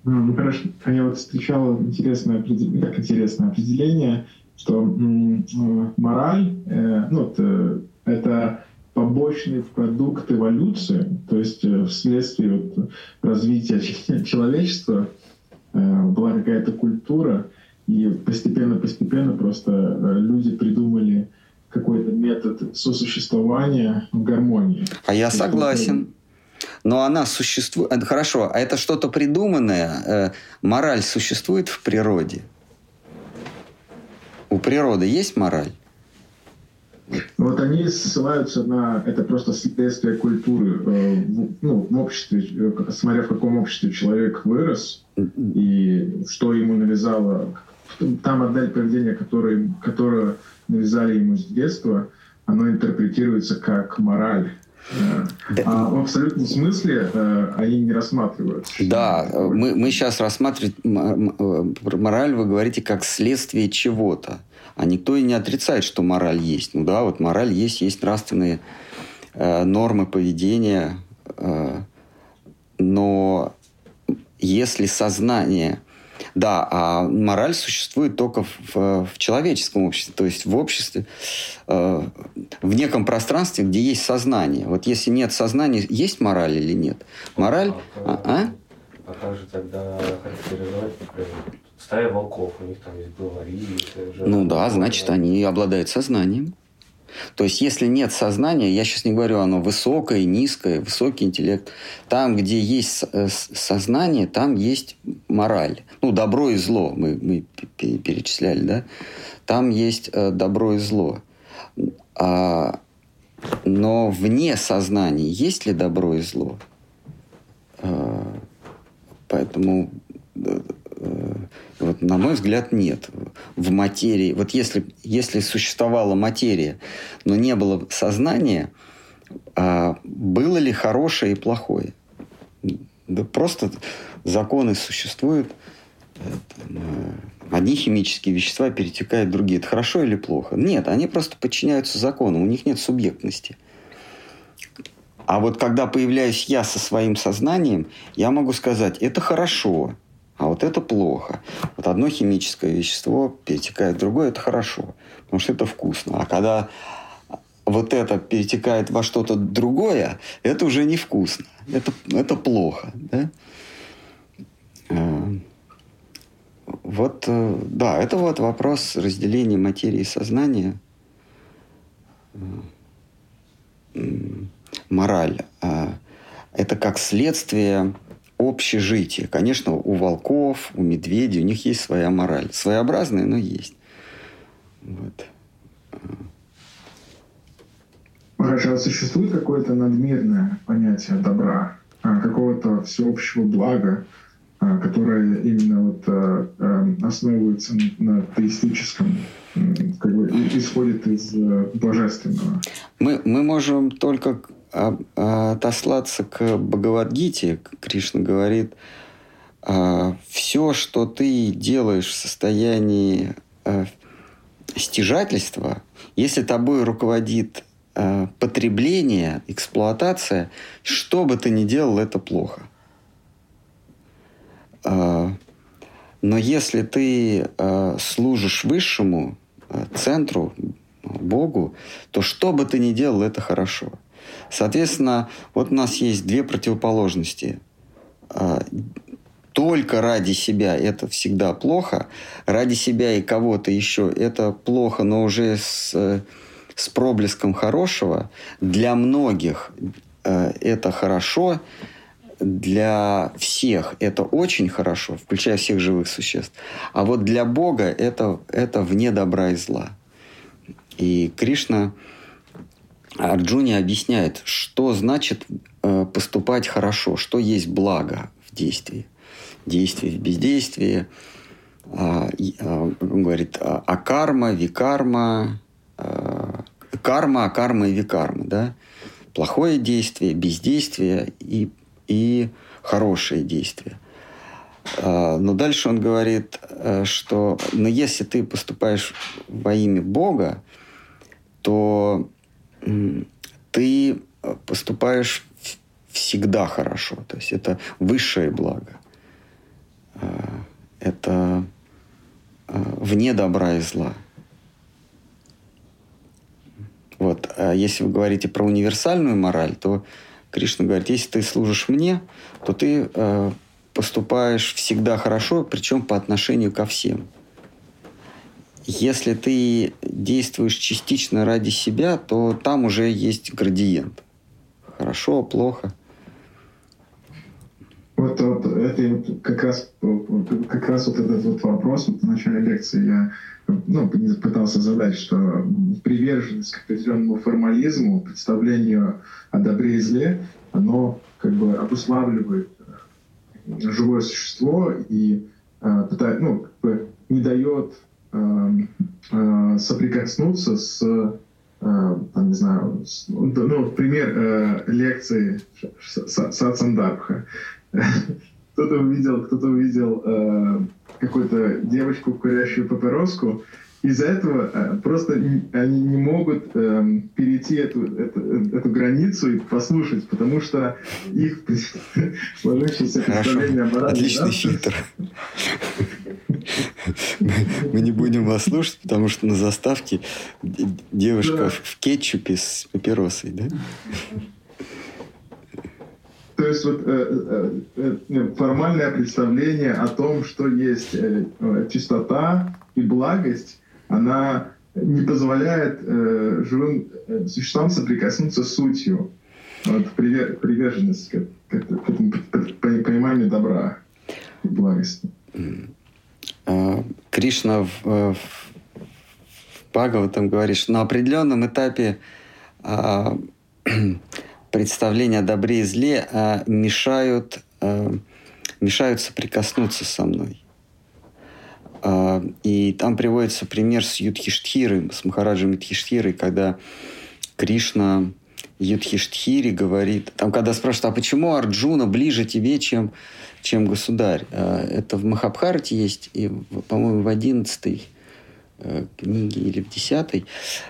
Ну, хорошо. Я вот встречал интересное, как интересное определение, что э, мораль, э, ну, это, это побочный продукт эволюции, то есть э, вследствие вот развития человечества э, была какая-то культура, и постепенно-постепенно просто э, люди придумали какой-то метод сосуществования в гармонии. А я согласен. Но она существует... Хорошо, а это что-то придуманное? Мораль существует в природе? У природы есть мораль? Вот они ссылаются на это просто следствие культуры, э, ну, в обществе, э, смотря в каком обществе человек вырос и что ему навязало. Та модель поведения, которую, которую навязали ему с детства, оно интерпретируется как мораль. Э, а в абсолютном смысле они не рассматривают. Да, мы, мы сейчас рассматриваем мораль, вы говорите, как следствие чего-то. А никто и не отрицает, что мораль есть. Ну да, вот мораль есть, есть нравственные э, нормы поведения. Э, но если сознание... Да, а мораль существует только в, в человеческом обществе, то есть в обществе, э, в неком пространстве, где есть сознание. Вот если нет сознания, есть мораль или нет? Мораль... А, а? а как же тогда характеризовать, например, стая волков, у них там есть главари. Ну да, значит, они обладают сознанием. То есть, если нет сознания, я сейчас не говорю, оно высокое, низкое, высокий интеллект. Там, где есть э, сознание, там есть мораль. Ну, добро и зло мы, мы перечисляли, да? Там есть э, добро и зло. А, но вне сознания есть ли добро и зло? А, поэтому э, вот, на мой взгляд, нет. В материи, вот если, если существовала материя, но не было сознания, а было ли хорошее и плохое? Да просто законы существуют. Одни химические вещества перетекают в другие. Это хорошо или плохо? Нет, они просто подчиняются законам, у них нет субъектности. А вот когда появляюсь я со своим сознанием, я могу сказать, это хорошо, а вот это плохо. Вот одно химическое вещество перетекает в другое, это хорошо, потому что это вкусно. А когда вот это перетекает во что-то другое, это уже невкусно. Это, это плохо. Да? А, вот, э, да, это вот вопрос разделения материи и сознания. Мораль. А, это как следствие общежития. Конечно, у волков, у медведей, у них есть своя мораль. Своеобразная, но есть. Вот. Хорошо, а существует какое-то надмирное понятие добра, а, какого-то всеобщего блага, а, которое именно вот а, основывается на теистическом, как бы исходит из божественного? Мы, мы можем только отослаться к Бхагавадгите. Кришна говорит, все, что ты делаешь в состоянии стяжательства, если тобой руководит Э, потребление, эксплуатация, что бы ты ни делал, это плохо. Э, но если ты э, служишь высшему центру, Богу, то что бы ты ни делал, это хорошо. Соответственно, вот у нас есть две противоположности. Только ради себя это всегда плохо, ради себя и кого-то еще это плохо, но уже с с проблеском хорошего. Для многих э, это хорошо, для всех это очень хорошо, включая всех живых существ. А вот для Бога это, это вне добра и зла. И Кришна Арджуне объясняет, что значит э, поступать хорошо, что есть благо в действии. Действие в бездействии. А, а, он говорит, а, а карма, викарма, карма, а карма и викарма, да? Плохое действие, бездействие и, и хорошее действие. Но дальше он говорит, э, что но если ты поступаешь во имя Бога, то ты поступаешь всегда хорошо. То есть это высшее благо. А, это вне добра и зла. Вот. А если вы говорите про универсальную мораль, то Кришна говорит, если ты служишь мне, то ты э, поступаешь всегда хорошо, причем по отношению ко всем. Если ты действуешь частично ради себя, то там уже есть градиент. Хорошо, плохо. Вот, вот это как раз, как раз вот этот вот вопрос вот в начале лекции я ну, пытался задать, что приверженность к определенному формализму, представлению о добре и зле, оно как бы обуславливает э, живое существо и э, пытает, ну, как бы не дает соприкоснуться с, э, там, не знаю, с, ну, пример э, лекции Сатсандарбха. Кто-то увидел, кто-то увидел э, какую-то девочку, курящую папироску. Из-за этого э, просто они не могут э, перейти эту, эту, эту границу и послушать, потому что их сложившееся представление о морали... Отличный фильтр. Мы не будем вас слушать, потому что на заставке девушка в кетчупе с папиросой, да? То есть вот э, э, э, формальное представление о том, что есть э, э, чистота и благость, она не позволяет э, живым э, существам соприкоснуться с сутью. Вот, приверженность к, к, к этому пониманию добра и благости. А, Кришна в, в Бхагаватам говорит, что на определенном этапе а, представления о добре и зле а, мешают, а, мешают соприкоснуться со мной. А, и там приводится пример с Юдхиштхирой, с Махараджем Юдхиштхирой, когда Кришна Юдхиштхири говорит, там когда спрашивают, а почему Арджуна ближе тебе, чем, чем государь? А, это в Махабхарате есть, и, по-моему, в одиннадцатой Э, книги или в десятой,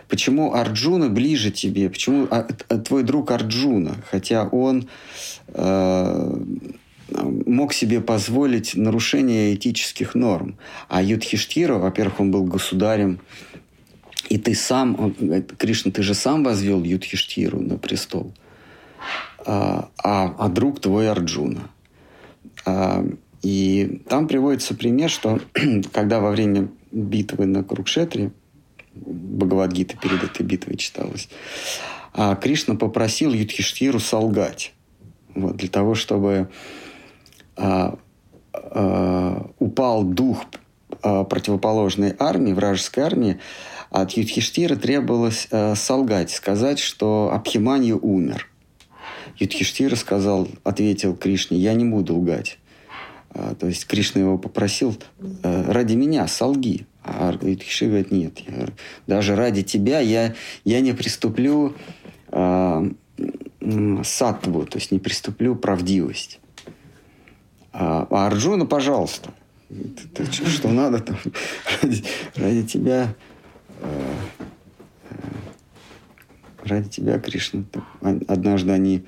почему Арджуна ближе тебе, почему а, твой друг Арджуна, хотя он э, мог себе позволить нарушение этических норм. А Юдхиштира, во-первых, он был государем, и ты сам, он, Кришна, ты же сам возвел Юдхиштиру на престол, а, а, а друг твой Арджуна. А, И там приводится пример, что когда во время битвы на Курукшетре, Бхагавадгита перед этой битвой читалась, а Кришна попросил Юдхиштиру солгать. Вот, для того, чтобы а, упал дух а, противоположной армии, вражеской армии, от Юдхиштира требовалось а, солгать, сказать, что Абхиманью умер. Юдхиштира сказал, ответил Кришне, я не буду лгать. То есть Кришна его попросил, «Э, ради меня солги. А Юдхиштира говорит, нет, я, даже ради тебя я, я не приступлю а, саттву, то есть не приступлю правдивость. А, а Арджуна, пожалуйста, ты, ты, что надо там ради, ради тебя э, э, ради тебя, Кришна. Однажды они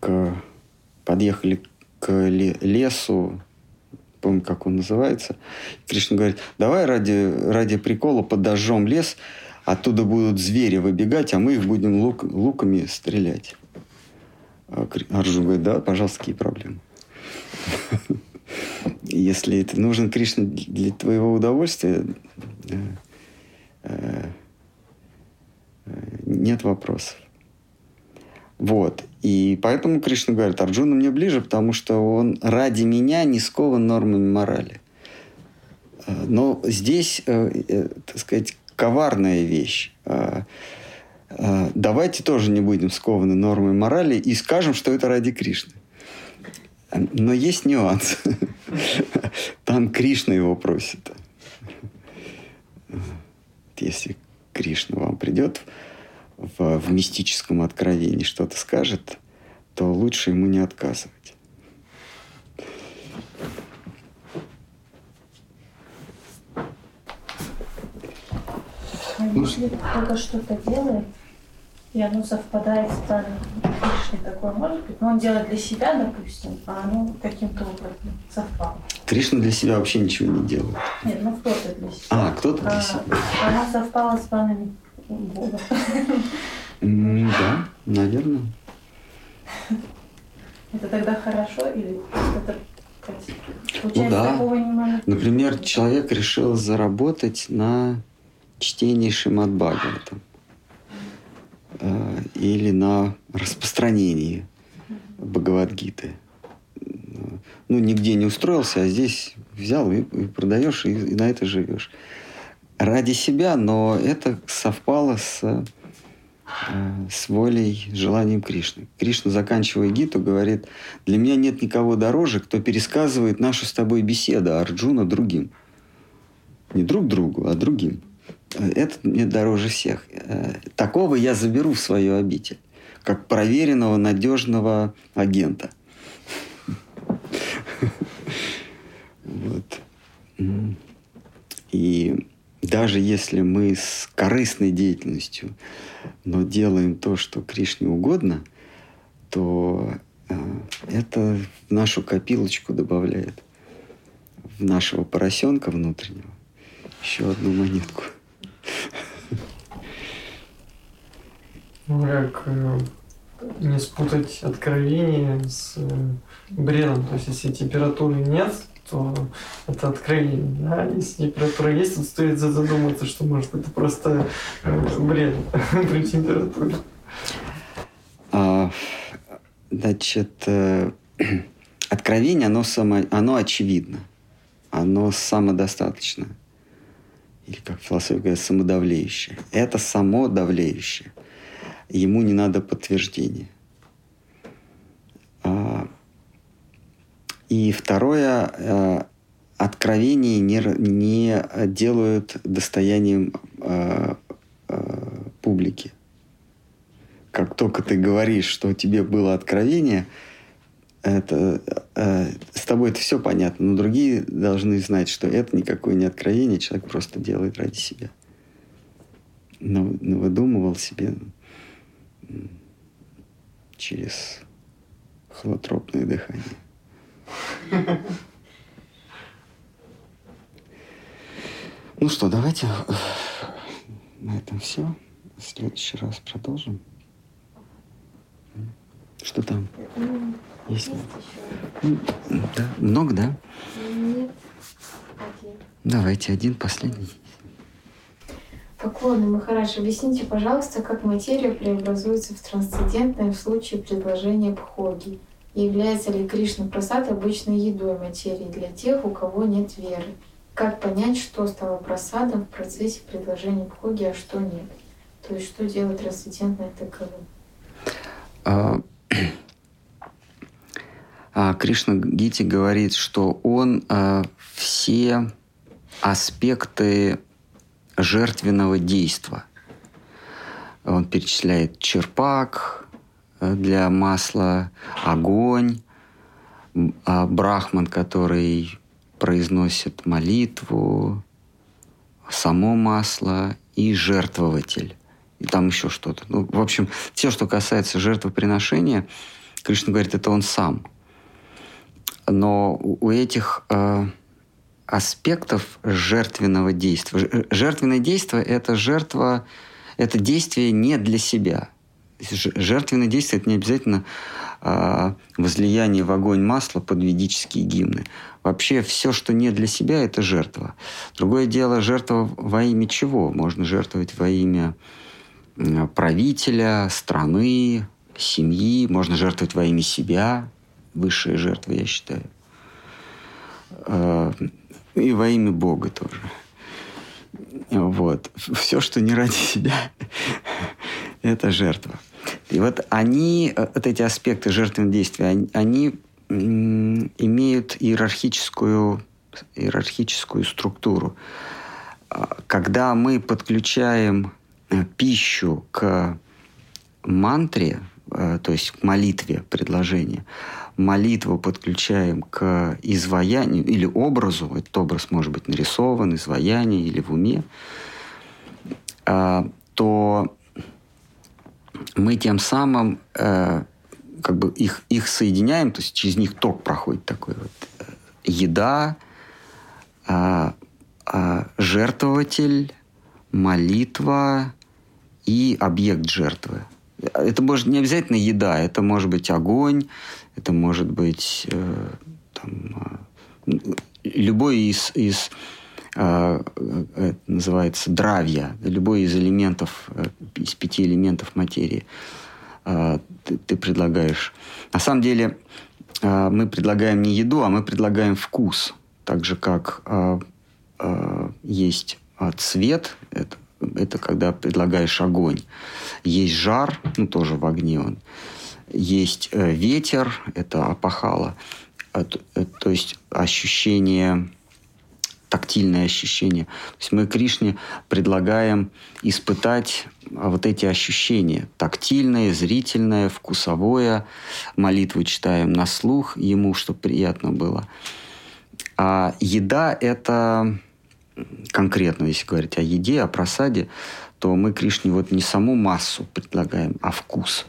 к, подъехали к лесу, помню, как он называется. Кришна говорит, давай ради, ради прикола подожжем лес, оттуда будут звери выбегать, а мы их будем лук, луками стрелять. А Арджун говорит, да, пожалуйста, какие проблемы. Если это нужен Кришна для твоего удовольствия, э, э, нет вопросов. Вот. И поэтому Кришна говорит, Арджуна мне ближе, потому что он ради меня не скован нормами морали. Э, но здесь, так сказать, коварная вещь. Давайте тоже не будем скованы нормами морали и скажем, что это ради Кришны. Но есть нюанс. Там Кришна его просит. Если Кришна вам придет в, в мистическом откровении что-то скажет, то лучше ему не отказывать. А если кто-то что-то делает, и оно совпадает с планом Кришны, такое может быть? Но он делает для себя, допустим, а оно каким-то образом совпало. Кришна для себя вообще ничего не делает. Нет, ну кто-то для себя. А, кто-то для а, себя. Оно совпало с планами Бога. Да, наверное. Это тогда хорошо или это ну да. Например, человек решил заработать на чтении Шимат Бхагавата э, или на распространении Бхагавадгиты. Ну, нигде не устроился, а здесь взял и, и продаешь, и, и на это живешь. Ради себя, но это совпало с, э, с волей, желанием Кришны. Кришна, заканчивая Гиту, говорит, для меня нет никого дороже, кто пересказывает нашу с тобой беседу Арджуна другим. Не друг другу, а другим этот мне дороже всех. Э, такого я заберу в свою обитель, как проверенного, надежного агента. Вот. И даже если мы с корыстной деятельностью, но делаем то, что Кришне угодно, то э, это в нашу копилочку добавляет в нашего поросенка внутреннего еще одну монетку. Ну, как э, не спутать откровение с э, бредом. То есть, если температуры нет, то это откровение. Да? Если температура есть, то стоит задуматься, что может это просто э, бред при температуре. А, значит, откровение, оно, само, оно очевидно. Оно самодостаточно или как философия говорит, самодавлеющее. Это само давлеющее. Ему не надо подтверждения. А, и второе, а, откровения не, не делают достоянием а, публики. Как только ты говоришь, что тебе было откровение – это, э, с тобой это все понятно, но другие должны знать, что это никакое не откровение, человек просто делает ради себя. Но, но выдумывал себе через холотропное дыхание. Ну что, давайте на этом все. В следующий раз продолжим. Что там? Есть? Есть еще? Да. Много, да? Нет. Один. Давайте один последний. Поклоны, Махараш, объясните, пожалуйста, как материя преобразуется в трансцендентное в случае предложения бхоги. И является ли Кришна Прасад обычной едой материи для тех, у кого нет веры? Как понять, что стало просадом в процессе предложения бхоги, а что нет? То есть, что делает трансцендентное таковым? А, Кришна Гити говорит, что он а, все аспекты жертвенного действа. Он перечисляет черпак э, для масла, огонь, а, брахман, который произносит молитву, само масло и жертвователь. Там еще что-то. Ну, в общем, все, что касается жертвоприношения, Кришна говорит, это он сам. Но у этих э, аспектов жертвенного действия. Ж- Жертвенное действие – это жертва, это действие не для себя. Жертвенное действие – это не обязательно а, возлияние в огонь масла под ведические гимны. Вообще все, что не для себя, это жертва. Другое дело, жертва во имя чего? Можно жертвовать во имя правителя, страны, семьи. Можно жертвовать во имя себя. Высшая жертва, я считаю. Э, И во имя Бога тоже. Вот. Все, что не ради себя, это жертва. И вот они, э, вот эти аспекты жертвенного действия, они, они, имеют иерархическую, иерархическую структуру. Когда мы подключаем э, пищу к мантре, э, то есть к молитве предложения, молитву подключаем к изваянию или образу, этот образ может быть нарисован, изваяние или в уме, а, то мы тем самым э, как бы их, их соединяем, то есть через них ток проходит такой вот. э, Еда, жертвователь, молитва и объект жертвы. Это может не обязательно еда, это может быть огонь, это может быть э, там, э, любой из, из э, э, это называется дравья, любой из элементов, э, из пяти элементов материи э, ты, ты предлагаешь. На самом деле э, мы предлагаем не еду, а мы предлагаем вкус. Так же, как э, э, есть э, цвет, это, это когда предлагаешь огонь. Есть жар, ну тоже в огне он. Есть э, ветер, это апахала. А, э, то есть ощущение, тактильное ощущение. То есть мы Кришне предлагаем испытать а, вот эти ощущения. Тактильное, зрительное, вкусовое. Молитву читаем на слух ему, чтобы приятно было. А еда – это конкретно, если говорить о еде, о просаде, то мы Кришне вот не саму массу предлагаем, а вкус.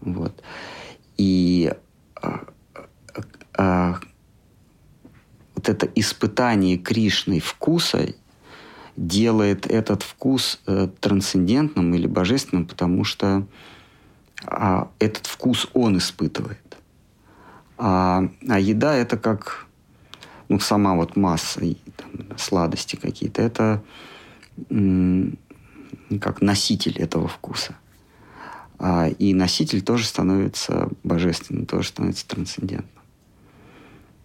Вот. И а, а, вот это испытание Кришной вкуса делает этот вкус э, трансцендентным или божественным, потому что а, этот вкус он испытывает. А, а еда это как ну, сама вот масса, и, там, сладости какие-то, это как носитель этого вкуса. А, и носитель тоже становится божественным, тоже становится трансцендентным.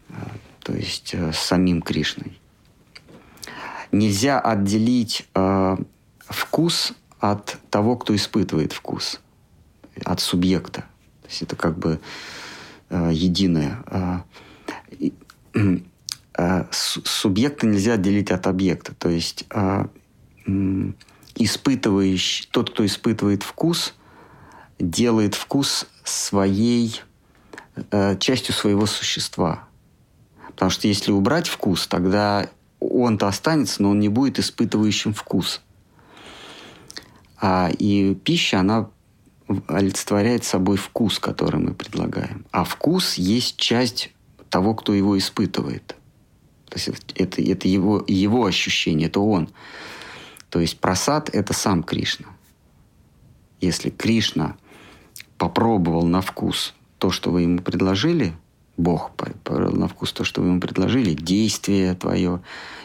А, то есть э, самим Кришной. Нельзя отделить э, вкус от того, кто испытывает вкус, от субъекта. То есть это как бы э, единое. Э, и, субъекта нельзя отделить от объекта. То есть э, испытывающий, тот, кто испытывает вкус, делает вкус своей э, частью своего существа. Потому что если убрать вкус, тогда он-то останется, но он не будет испытывающим вкус. А, и пища, она олицетворяет собой вкус, который мы предлагаем. А вкус есть часть того, кто его испытывает. То есть это, это, его, его ощущение, это он. То есть просад – это сам Кришна. Если Кришна попробовал на вкус то, что вы ему предложили, Бог попробовал на вкус то, что вы ему предложили, действие твое,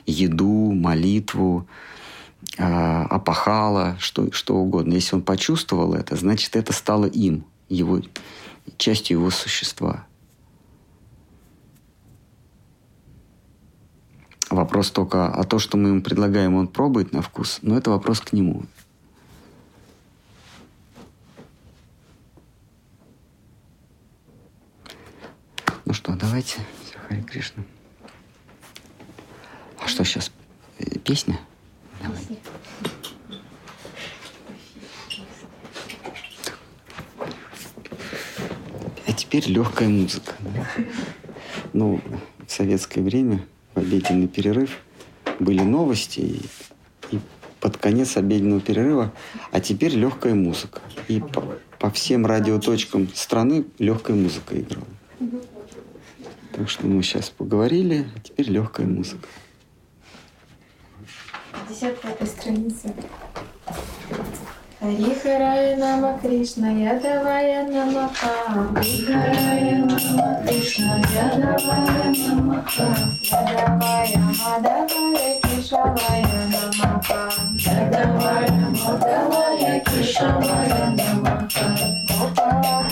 еду, молитву, а, опахало, что, что угодно. Если он почувствовал это, значит, это стало им, его, частью его существа. Вопрос только, а то, что мы ему предлагаем, он пробует на вкус, но это вопрос к нему. Ну что, давайте, Хари Кришна. А что сейчас? Э, песня? Давай. А теперь легкая музыка. Ну, в советское время, обеденный перерыв, были новости, и, и под конец обеденного перерыва, а теперь легкая музыка. И по, по всем радиоточкам страны легкая музыка играла. Так что мы сейчас поговорили, а теперь легкая музыка. 55 страница. Хари Нама Кришна Ядавая Намаха Хари Харая Нама Кришна Ядавая Намаха Ядавая Мадавая Кишавая Намаха Ядавая Мадавая Кишавая Намаха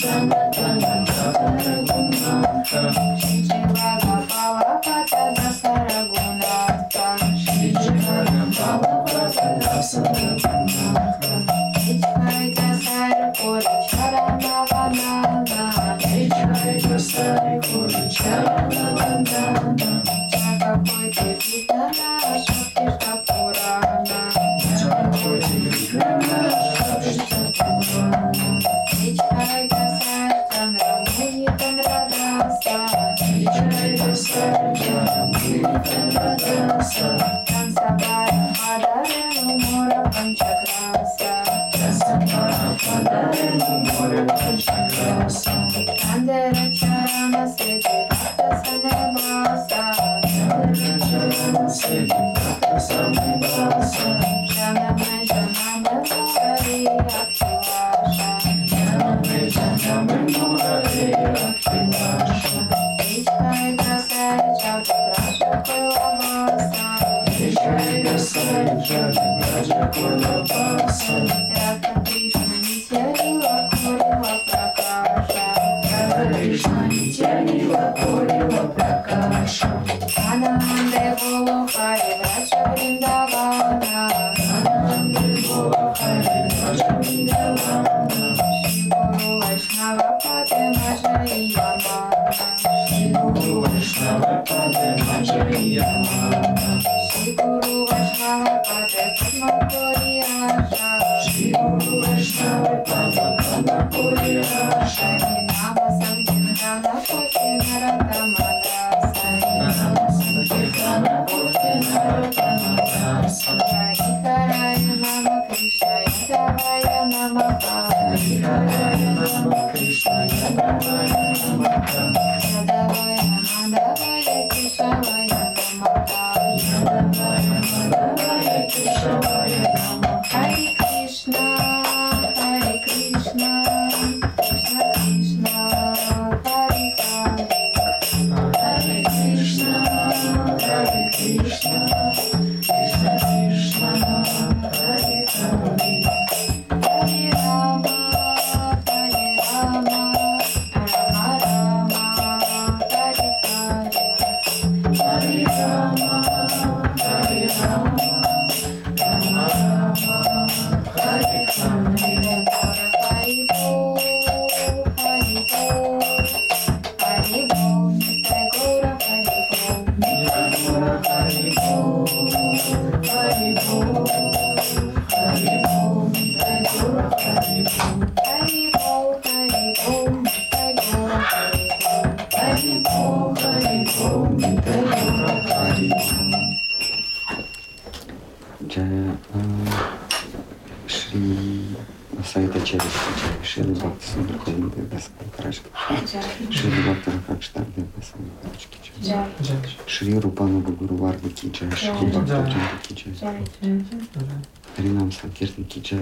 Trump. Кичай. Джай. Джай. Харинам Санкиртан Кичай,